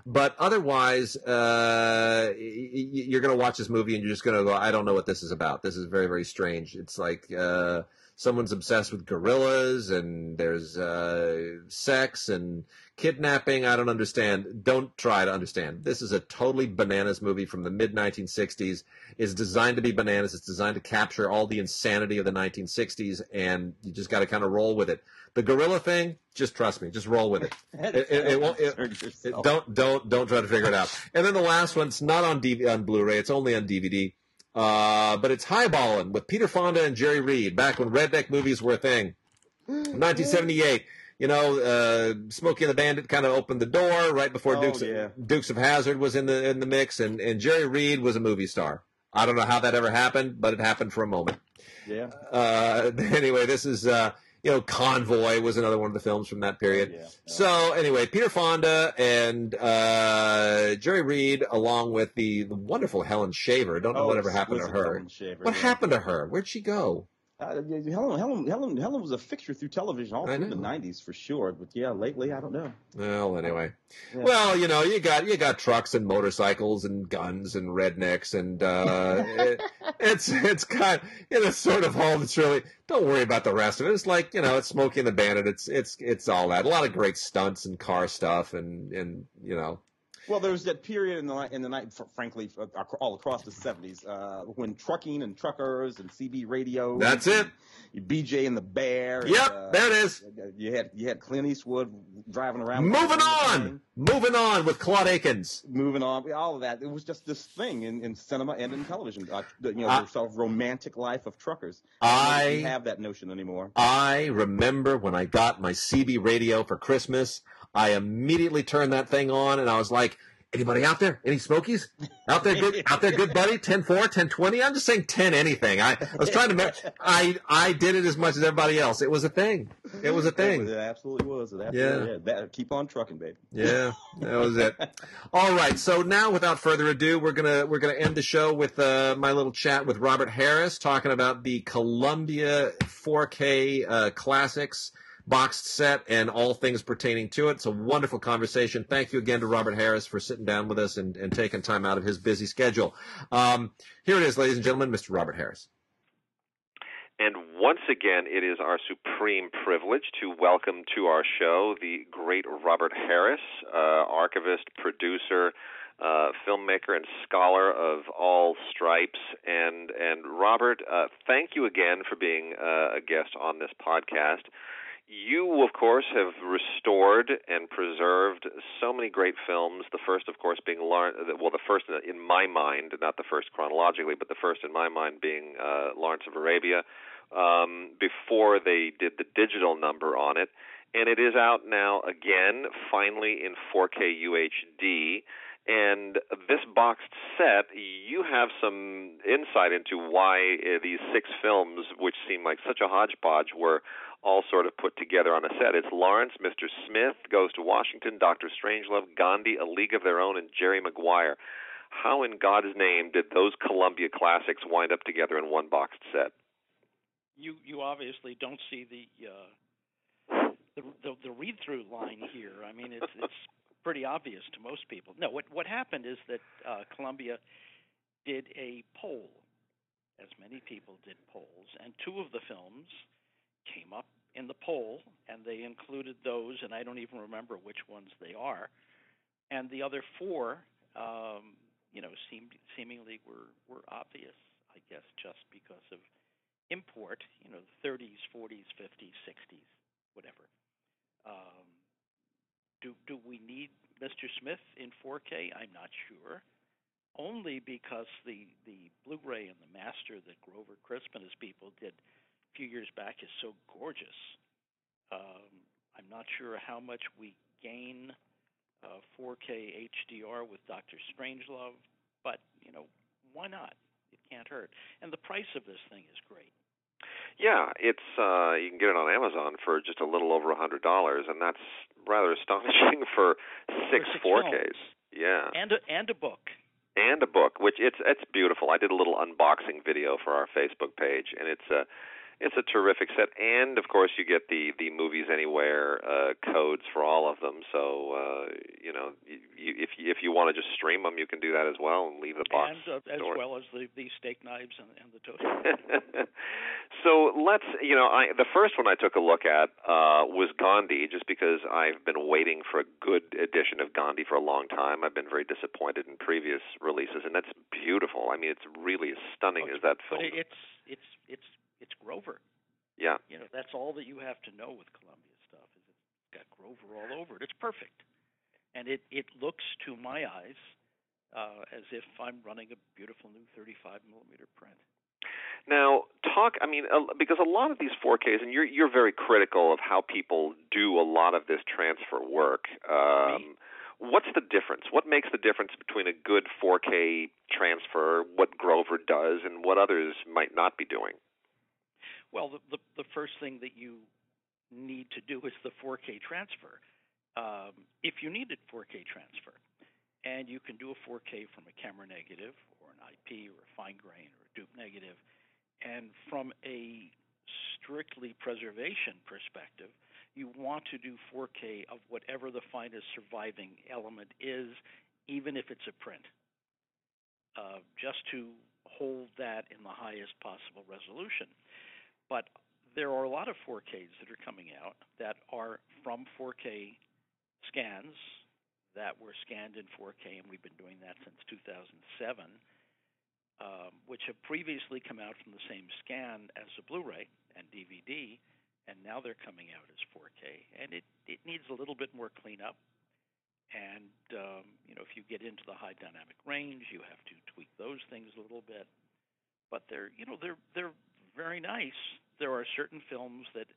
But otherwise, uh, you're going to watch this movie and you're just going to go, I don't know what this is about. This is very, very strange. It's like uh, someone's obsessed with gorillas and there's uh, sex and kidnapping. I don't understand. Don't try to understand. This is a totally bananas movie from the mid 1960s. It's designed to be bananas. It's designed to capture all the insanity of the 1960s, and you just got to kind of roll with it. The gorilla thing, just trust me, just roll with it. [LAUGHS] it, it, it won't, don't don't don't try to figure it out. And then the last one, it's not on DVD, on Blu-ray. It's only on DVD. Uh, but it's Highballin' with Peter Fonda and Jerry Reed back when redneck movies were a thing. 1978. You know, uh, Smokey and the Bandit kind of opened the door right before Oh, Dukes, yeah. Dukes of Hazzard was in the in the mix, and, and Jerry Reed was a movie star. I don't know how that ever happened, but it happened for a moment. Yeah. Uh, [LAUGHS] anyway, this is uh, you know Convoy was another one of the films from that period. Yeah. So anyway, Peter Fonda and uh, Jerry Reed, along with the, the wonderful Helen Shaver. Don't know Oh, whatever happened to her. Shaver, What yeah. happened to her? Where'd she go? Uh, Helen, Helen, Helen, Helen was a fixture through television all through the '90s for sure. But yeah, lately I don't know. Well, anyway. Yeah. Well, you know, you got you got trucks and motorcycles and guns and rednecks and uh, [LAUGHS] it, it's it's kind you know sort of all that's really. Don't worry about the rest of it. It's like you know, it's Smokey and the Bandit. It's it's it's all that. A lot of great stunts and car stuff and and you know. Well, there was that period in the in the night, frankly, uh, all across the '70s, uh, when trucking and truckers and CB radio. That's it. BJ and the Bear. and, Yep, uh, there it is. You had you had Clint Eastwood driving around. Moving on, moving on with Claude Akins. moving on, all of that. It was just this thing in, in cinema and in television. Uh, you know, I- the sort of romantic life of truckers. I- don't have that notion anymore. I remember when I got my CB radio for Christmas, I immediately turned that thing on and I was like, anybody out there? Any Smokies? Out there good out there good buddy? 10 4, 10 20? I'm just saying 10 anything. I, I was trying to me- I I did it as much as everybody else. It was a thing. It was a thing. it absolutely was. It absolutely, yeah. That, keep on trucking, baby. Yeah, that was it. [LAUGHS] All right, so now without further ado, we're gonna we're gonna end the show with uh, my little chat with Robert Harris talking about the Columbia 4K uh, classics boxed set and all things pertaining to it. It's a wonderful conversation. Thank you again to Robert Harris for sitting down with us and, and taking time out of his busy schedule. Um, here it is, ladies and gentlemen, Mr. Robert Harris. And once again, it is our supreme privilege to welcome to our show the great Robert Harris, uh, archivist, producer, uh, filmmaker, and scholar of all stripes. And and Robert, uh, thank you again for being uh, a guest on this podcast. You, of course, have restored and preserved so many great films. The first, of course, being Lawrence. Well, the first in my mind, not the first chronologically, but the first in my mind being uh, Lawrence of Arabia. Um, before they did the digital number on it, and it is out now again, finally in 4K UHD. And this boxed set, you have some insight into why uh, these six films, which seem like such a hodgepodge, were all sort of put together on a set. It's Lawrence, Mr. Smith goes to Washington, Doctor Strangelove, Gandhi, A League of Their Own, and Jerry Maguire. How in God's name did those Columbia classics wind up together in one boxed set? you you obviously don't see the uh, the the, the read through line here. I mean, it's it's [LAUGHS] pretty obvious to most people. No, what what happened is that uh, Columbia did a poll, as many people did polls, and two of the films came up in the poll, and they included those, and I don't even remember which ones they are, and the other four, um, you know, seemed seemingly were were obvious, I guess, just because of import, you know, the 30s, 40s, 50s, 60s, whatever. Um, do do we need Mr. Smith in 4K? I'm not sure. Only because the the Blu-ray and the master that Grover Crisp and his people did few years back is so gorgeous. Um, I'm not sure how much we gain uh, 4K HDR with Doctor Strangelove, but you know, why not? It can't hurt. And the price of this thing is great. Yeah, it's uh you can get it on Amazon for just a little over a hundred dollars, and that's rather astonishing [LAUGHS] for six 4Ks. Yeah, And a, and a book. and a book, which it's it's beautiful. I did a little unboxing video for our Facebook page, and it's a it's a terrific set. And of course, you get the the movies anywhere uh, codes for all of them. So uh, you know, you, if you, if you want to just stream them, you can do that as well and leave the box. and uh, as well as the, the steak knives and, and the toaster. [LAUGHS] so let's, you know, I the first one I took a look at uh, was Gandhi, just because I've been waiting for a good edition of Gandhi for a long time. I've been very disappointed in previous releases, and that's beautiful. I mean, it's really as stunning Oh, as that film. it, it's it's it's it's Grover. yeah, You know, that's all that you have to know with Columbia stuff is it's got Grover all over it. It's perfect, and it it looks to my eyes uh, as if I'm running a beautiful new 35 millimeter print. Now, talk. I mean, uh, because a lot of these 4Ks, and you're you're very critical of how people do a lot of this transfer work. Um, what's the difference? What makes the difference between a good 4K transfer, what Grover does, and what others might not be doing? Well, the, the the first thing that you need to do is the 4K transfer. Um, if you needed 4K transfer, and you can do a 4K from a camera negative or an IP or a fine grain or a dupe negative. negative, and from a strictly preservation perspective, you want to do 4K of whatever the finest surviving element is, even if it's a print, uh, just to hold that in the highest possible resolution. But there are a lot of 4Ks that are coming out that are from 4K scans that were scanned in 4K, and we've been doing that since 2007, um, which have previously come out from the same scan as a Blu-ray and DVD, and now they're coming out as 4K, and it it needs a little bit more cleanup. And um, you know, if you get into the high dynamic range, you have to tweak those things a little bit. But they're you know they're they're very nice. There are certain films that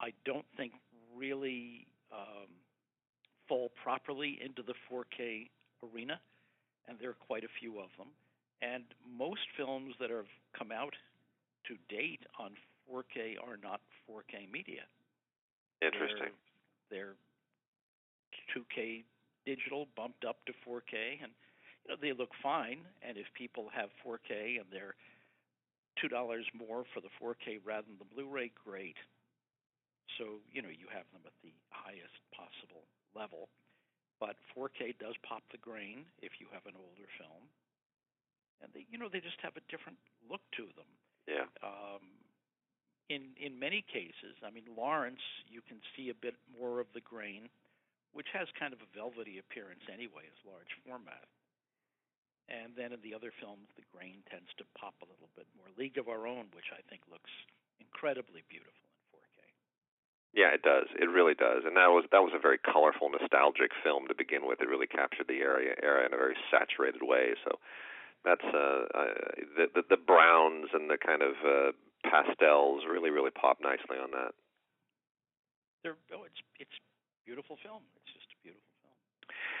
I don't think really um, fall properly into the 4K arena, and there are quite a few of them. And most films that have come out to date on 4K are not 4K media. Interesting. They're, they're 2K digital bumped up to 4K, and you know they look fine. And if people have 4K and they're two dollars more for the 4K rather than the Blu-ray, great. So you know you have them at the highest possible level. But 4K does pop the grain if you have an older film, and they you know they just have a different look to them. Yeah. Um, in in many cases, I mean Lawrence, you can see a bit more of the grain, which has kind of a velvety appearance anyway, as large format. And then in the other films, the grain tends to pop a little bit more. League of Our Own, which I think looks incredibly beautiful in 4K. Yeah, it does. It really does. And that was that was a very colorful, nostalgic film to begin with. It really captured the area era in a very saturated way. So that's uh, uh the, the the browns and the kind of uh pastels really really pop nicely on that. They're, oh, it's it's beautiful film. It's just a beautiful film.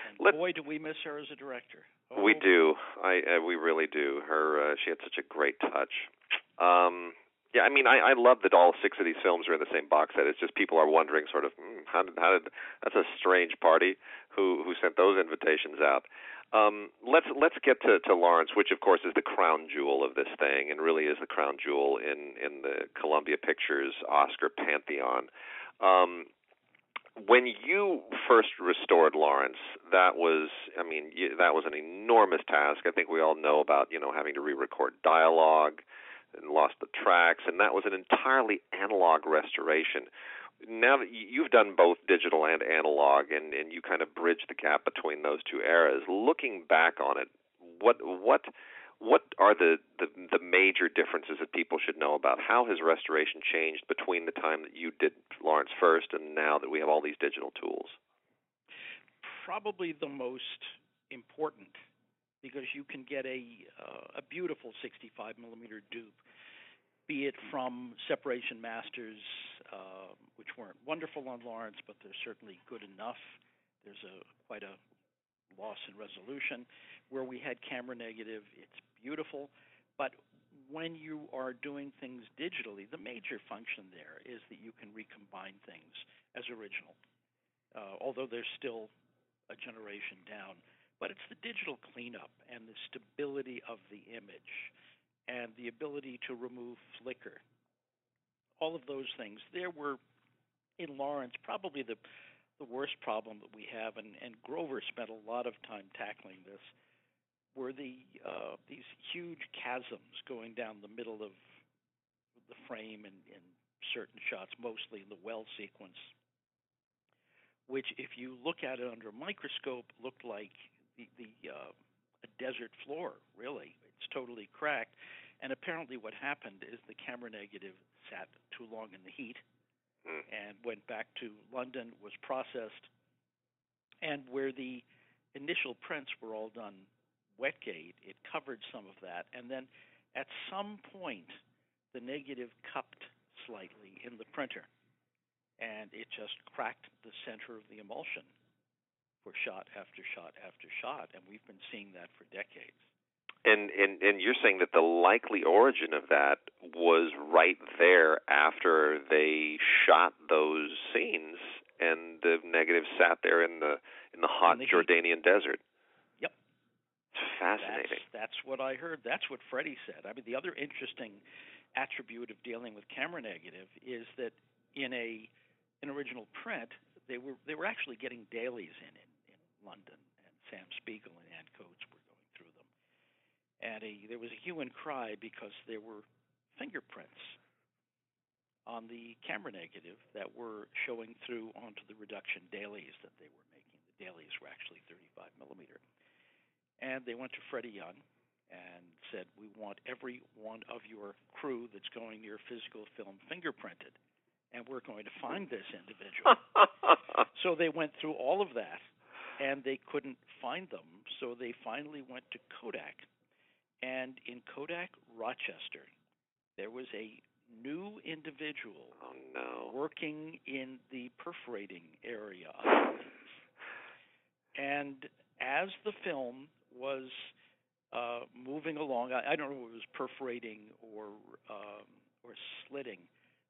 And Let- boy, do we miss her as a director. Oh, We do. I uh, we really do. Her uh, she had such a great touch. Um yeah, I mean, I, I love that all six of these films are in the same box set. It's just people are wondering, sort of, hmm, how did how did that's a strange party who who sent those invitations out. Um, let's let's get to, to Lawrence, which of course is the crown jewel of this thing, and really is the crown jewel in in the Columbia Pictures Oscar pantheon. Um, when you first restored Lawrence, that was, I mean, you, that was an enormous task. I think we all know about, you know, having to re-record dialogue and lost the tracks, and that was an entirely analog restoration. Now that you- you've done both digital and analog, and and you kind of bridge the gap between those two eras, looking back on it, what what what are the, the the major differences that people should know about how has restoration changed between the time that you did Lawrence first and now that we have all these digital tools? probably the most important because you can get a uh, a beautiful 65 millimeter dupe, be it from Separation Masters, uh, which weren't wonderful on Lawrence, but they're certainly good enough. There's a quite a loss in resolution. Where we had camera negative, it's beautiful, but when you are doing things digitally, the major function there is that you can recombine things as original, uh, although there's still a generation down. But it's the digital cleanup and the stability of the image and the ability to remove flicker. All of those things. There were in Lawrence probably the the worst problem that we have, and, and Grover spent a lot of time tackling this were the uh, these huge chasms going down the middle of the frame in, in certain shots, mostly in the well sequence, which, if you look at it under a microscope, looked like the, the uh, a desert floor. Really, it's totally cracked. And apparently, what happened is the camera negative sat too long in the heat Hmm. and went back to London, was processed, and where the initial prints were all done Wetgate, it covered some of that, and then at some point the negative cupped slightly in the printer, and it just cracked the center of the emulsion for shot after shot after shot, and we've been seeing that for decades. And and and you're saying that the likely origin of that was right there after they shot those scenes, and the negative sat there in the in the hot In the heat. Jordanian desert. Fascinating. That's, that's what I heard. That's what Freddie said. I mean, the other interesting attribute of dealing with camera negative is that in a an original print, they were they were actually getting dailies in in, in London, and Sam Spiegel and Anne Coates were going through them, and a, there was a hue and cry because there were fingerprints on the camera negative that were showing through onto the reduction dailies that they were making. The dailies were actually 35 millimeter. And they went to Freddie Young and said, We want every one of your crew that's going near physical film fingerprinted. And we're going to find this individual. [LAUGHS] so they went through all of that and they couldn't find them. So they finally went to Kodak. And in Kodak Rochester, there was a new individual oh no. working in the perforating area. [SIGHS] And as the film was uh, moving along, I, I don't know if it was perforating or um, or slitting,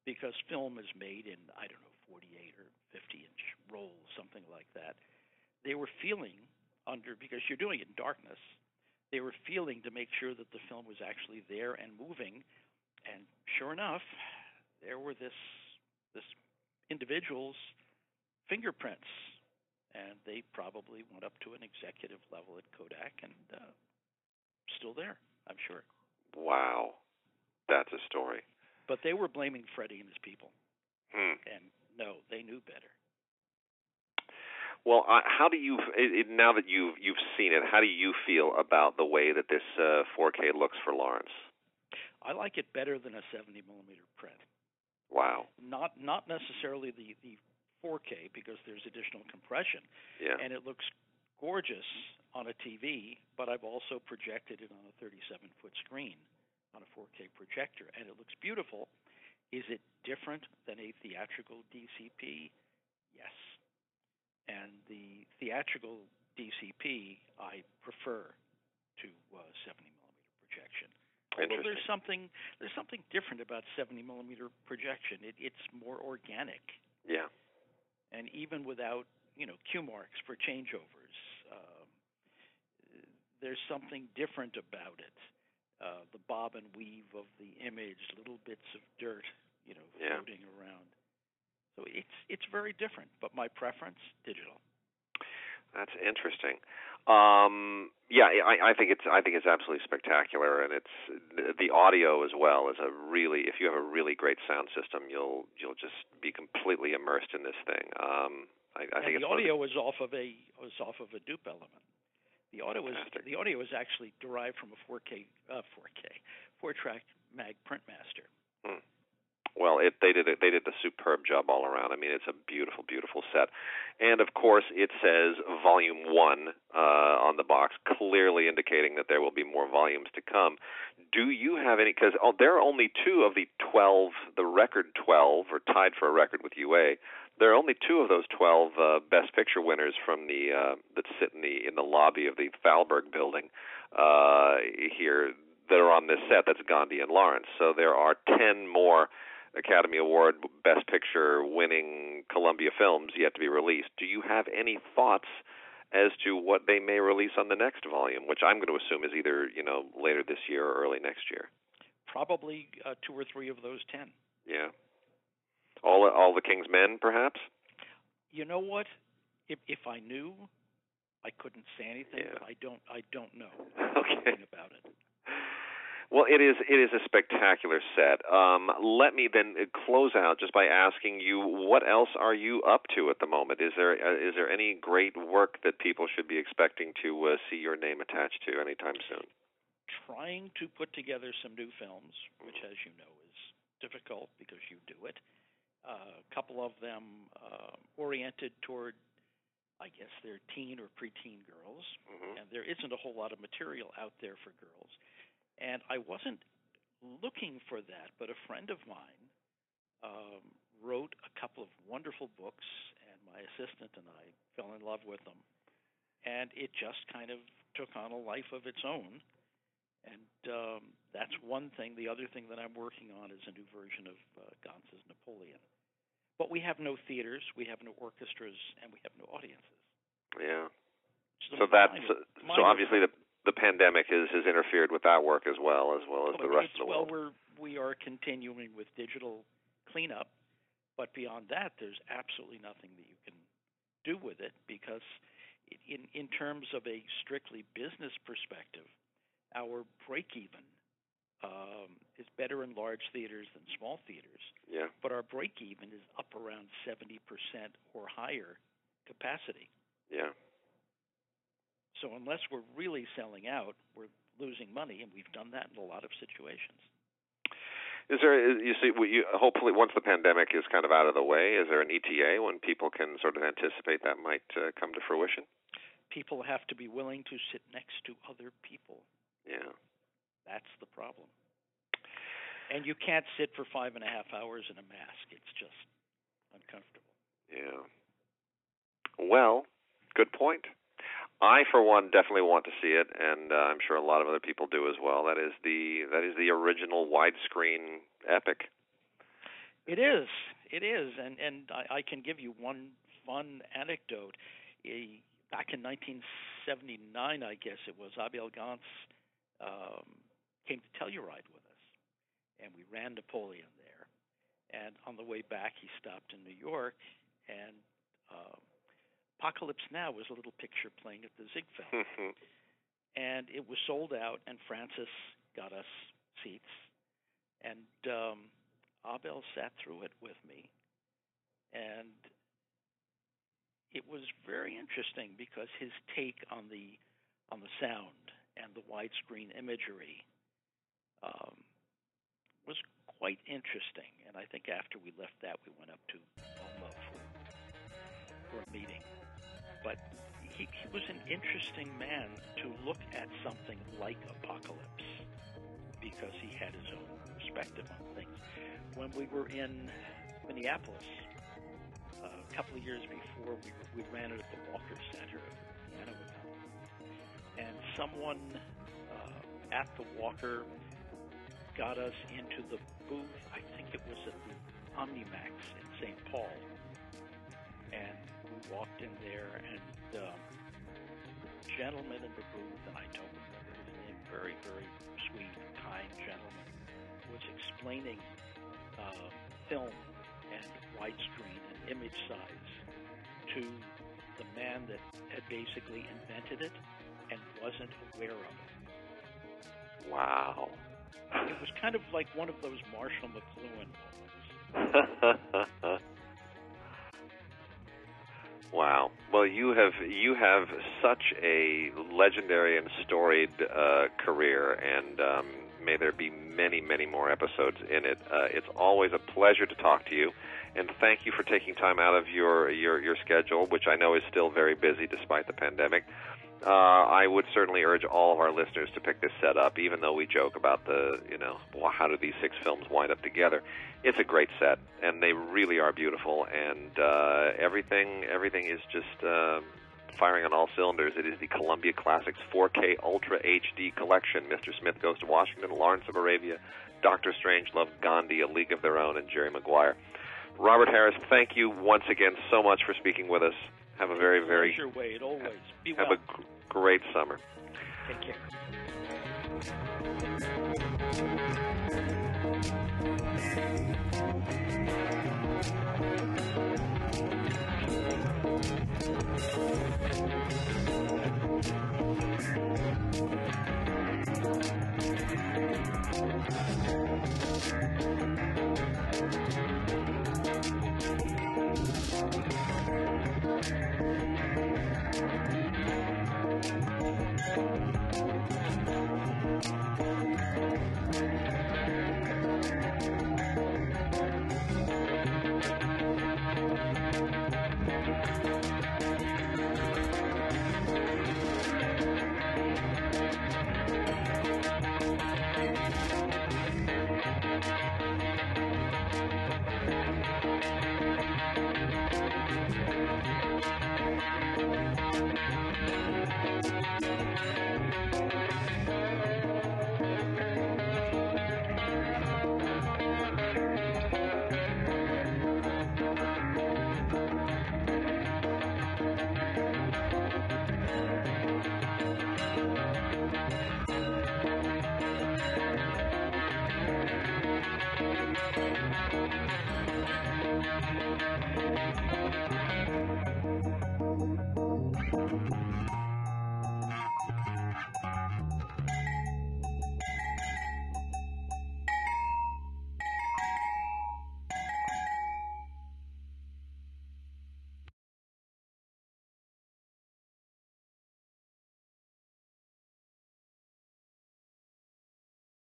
because film is made in I don't know 48 or 50 inch rolls, something like that. They were feeling under because you're doing it in darkness. They were feeling to make sure that the film was actually there and moving, and sure enough, there were this this individual's fingerprints, and they probably went up to an executive level at Kodak and uh, still there, I'm sure. Wow. That's a story. But they were blaming Freddie and his people, Hmm. and no, they knew better. Well, uh, how do you it, now that you've you've seen it? How do you feel about the way that this uh, 4K looks for Lawrence? I like it better than a 70 millimeter print. Wow. Not not necessarily the the 4K because there's additional compression, Yeah. and it looks gorgeous on a TV. But I've also projected it on a 37 foot screen on a 4K projector, and it looks beautiful. Is it different than a theatrical DCP? Yes. And the theatrical DCP I prefer to uh, 70 millimeter projection. Although there's something there's something different about 70 millimeter projection. It, it's more organic, Yeah. And even without you know cue marks for changeovers, um, there's something different about it. Uh, the bob and weave of the image, little bits of dirt, you know, Yeah. floating around. So it's it's very different. But my preference, digital. That's interesting. Um, yeah, I, I think it's I think it's absolutely spectacular, and it's the, the audio as well is a really. If you have a really great sound system, you'll you'll just be completely immersed in this thing. Um, I, I think the it's one of audio was off of a was off of a dupe element. The audio was Fantastic. the audio was actually derived from a 4K uh, 4K four track mag printmaster. Well, it they did a, they did a superb job all around. I mean, it's a beautiful, beautiful set, and of course, it says Volume One uh, on the box, clearly indicating that there will be more volumes to come. Do you have any? Because oh, there are only two of the twelve, the record twelve, or tied for a record with UA. There are only two of those twelve uh, Best Picture winners from the uh, that sit in the in the lobby of the Thalberg Building uh, here. that are on this set. That's Gandhi and Lawrence. So there are ten more Academy Award Best Picture winning Columbia films yet to be released. Do you have any thoughts as to what they may release on the next volume, which I'm going to assume is either you know later this year or early next year? Probably uh, two or three of those ten. Yeah. All all the King's Men, perhaps. You know what? If if I knew, I couldn't say anything. Yeah. But I don't. I don't know [LAUGHS] Okay. anything about it. Well, it is it is a spectacular set. Um, let me then close out just by asking you, what else are you up to at the moment? Is there uh, is there any great work that people should be expecting to uh, see your name attached to anytime soon? Trying to put together some new films, which, as you know, is difficult because you do it. Uh, a couple of them uh, oriented toward, I guess, they're teen or preteen girls, hmm and there isn't a whole lot of material out there for girls. And I wasn't looking for that, but a friend of mine um, wrote a couple of wonderful books, and my assistant and I fell in love with them. And it just kind of took on a life of its own. And um, that's one thing. The other thing that I'm working on is a new version of uh, Gance's Napoleon. But we have no theaters, we have no orchestras, and we have no audiences. Yeah. Which is So that's minor- so obviously the the pandemic has has interfered with that work as well as well as Well, the rest of the well, world. we're we are continuing with digital cleanup, but beyond that, there's absolutely nothing that you can do with it because, in in terms of a strictly business perspective, our break even um, is better in large theaters than small theaters, Yeah. but our break even is up around seventy percent or higher capacity. Yeah. So unless we're really selling out, we're losing money, and we've done that in a lot of situations. Is there you see you, hopefully once the pandemic is kind of out of the way, is there an ETA when people can sort of anticipate that might uh, come to fruition? People have to be willing to sit next to other people. Yeah. That's the problem. And you can't sit for five and a half hours in a mask. It's just uncomfortable. Yeah. Well, good point. I, for one, definitely want to see it, and uh, I'm sure a lot of other people do as well. That is the that is the original widescreen epic. It is. It is. And and I, I can give you one fun anecdote. A, back in 1979, I guess it was, Abel Gance um, came to Telluride with us, and we ran Napoleon there. And on the way back, he stopped in New York, and um, Apocalypse Now was a little picture playing at the Ziegfeld and it was sold out and francis got us seats. And um abel sat through it with me. And it was very interesting because his take on the on the sound and the widescreen imagery um was quite interesting. And i think after we left that we went up to Alma for for a meeting but he, he was an interesting man to look at something like Apocalypse because he had his own perspective on things. When we were in Minneapolis uh, a couple of years before, we, we ran it at the Walker Center at Pianowood, and someone uh, at the Walker got us into the booth. I think it was at the Omnimax in St. Paul, walked in there, and um, the gentleman in the booth, and I don't remember his name, very, very sweet, kind gentleman, was explaining uh, film and widescreen and image size to the man that had basically invented it and wasn't aware of it. wow. It was kind of like one of those Marshall McLuhan moments. [LAUGHS] Well, you have you have such a legendary and storied uh, career, and um, may there be many, many more episodes in it. Uh, it's always a pleasure to talk to you, and thank you for taking time out of your your your schedule, which I know is still very busy despite the pandemic. Uh, I would certainly urge all of our listeners to pick this set up, even though we joke about the, you know, how do these six films wind up together? It's a great set, and they really are beautiful, and uh, everything everything is just uh, firing on all cylinders. It is the Columbia Classics 4K Ultra HD collection. Mr. Smith Goes to Washington, Lawrence of Arabia, Doctor Strangelove, Gandhi, A League of Their Own, and Jerry Maguire. Robert Harris, thank you once again so much for speaking with us. Have a very, very your Wade, always. Be have well. a great summer. Take care.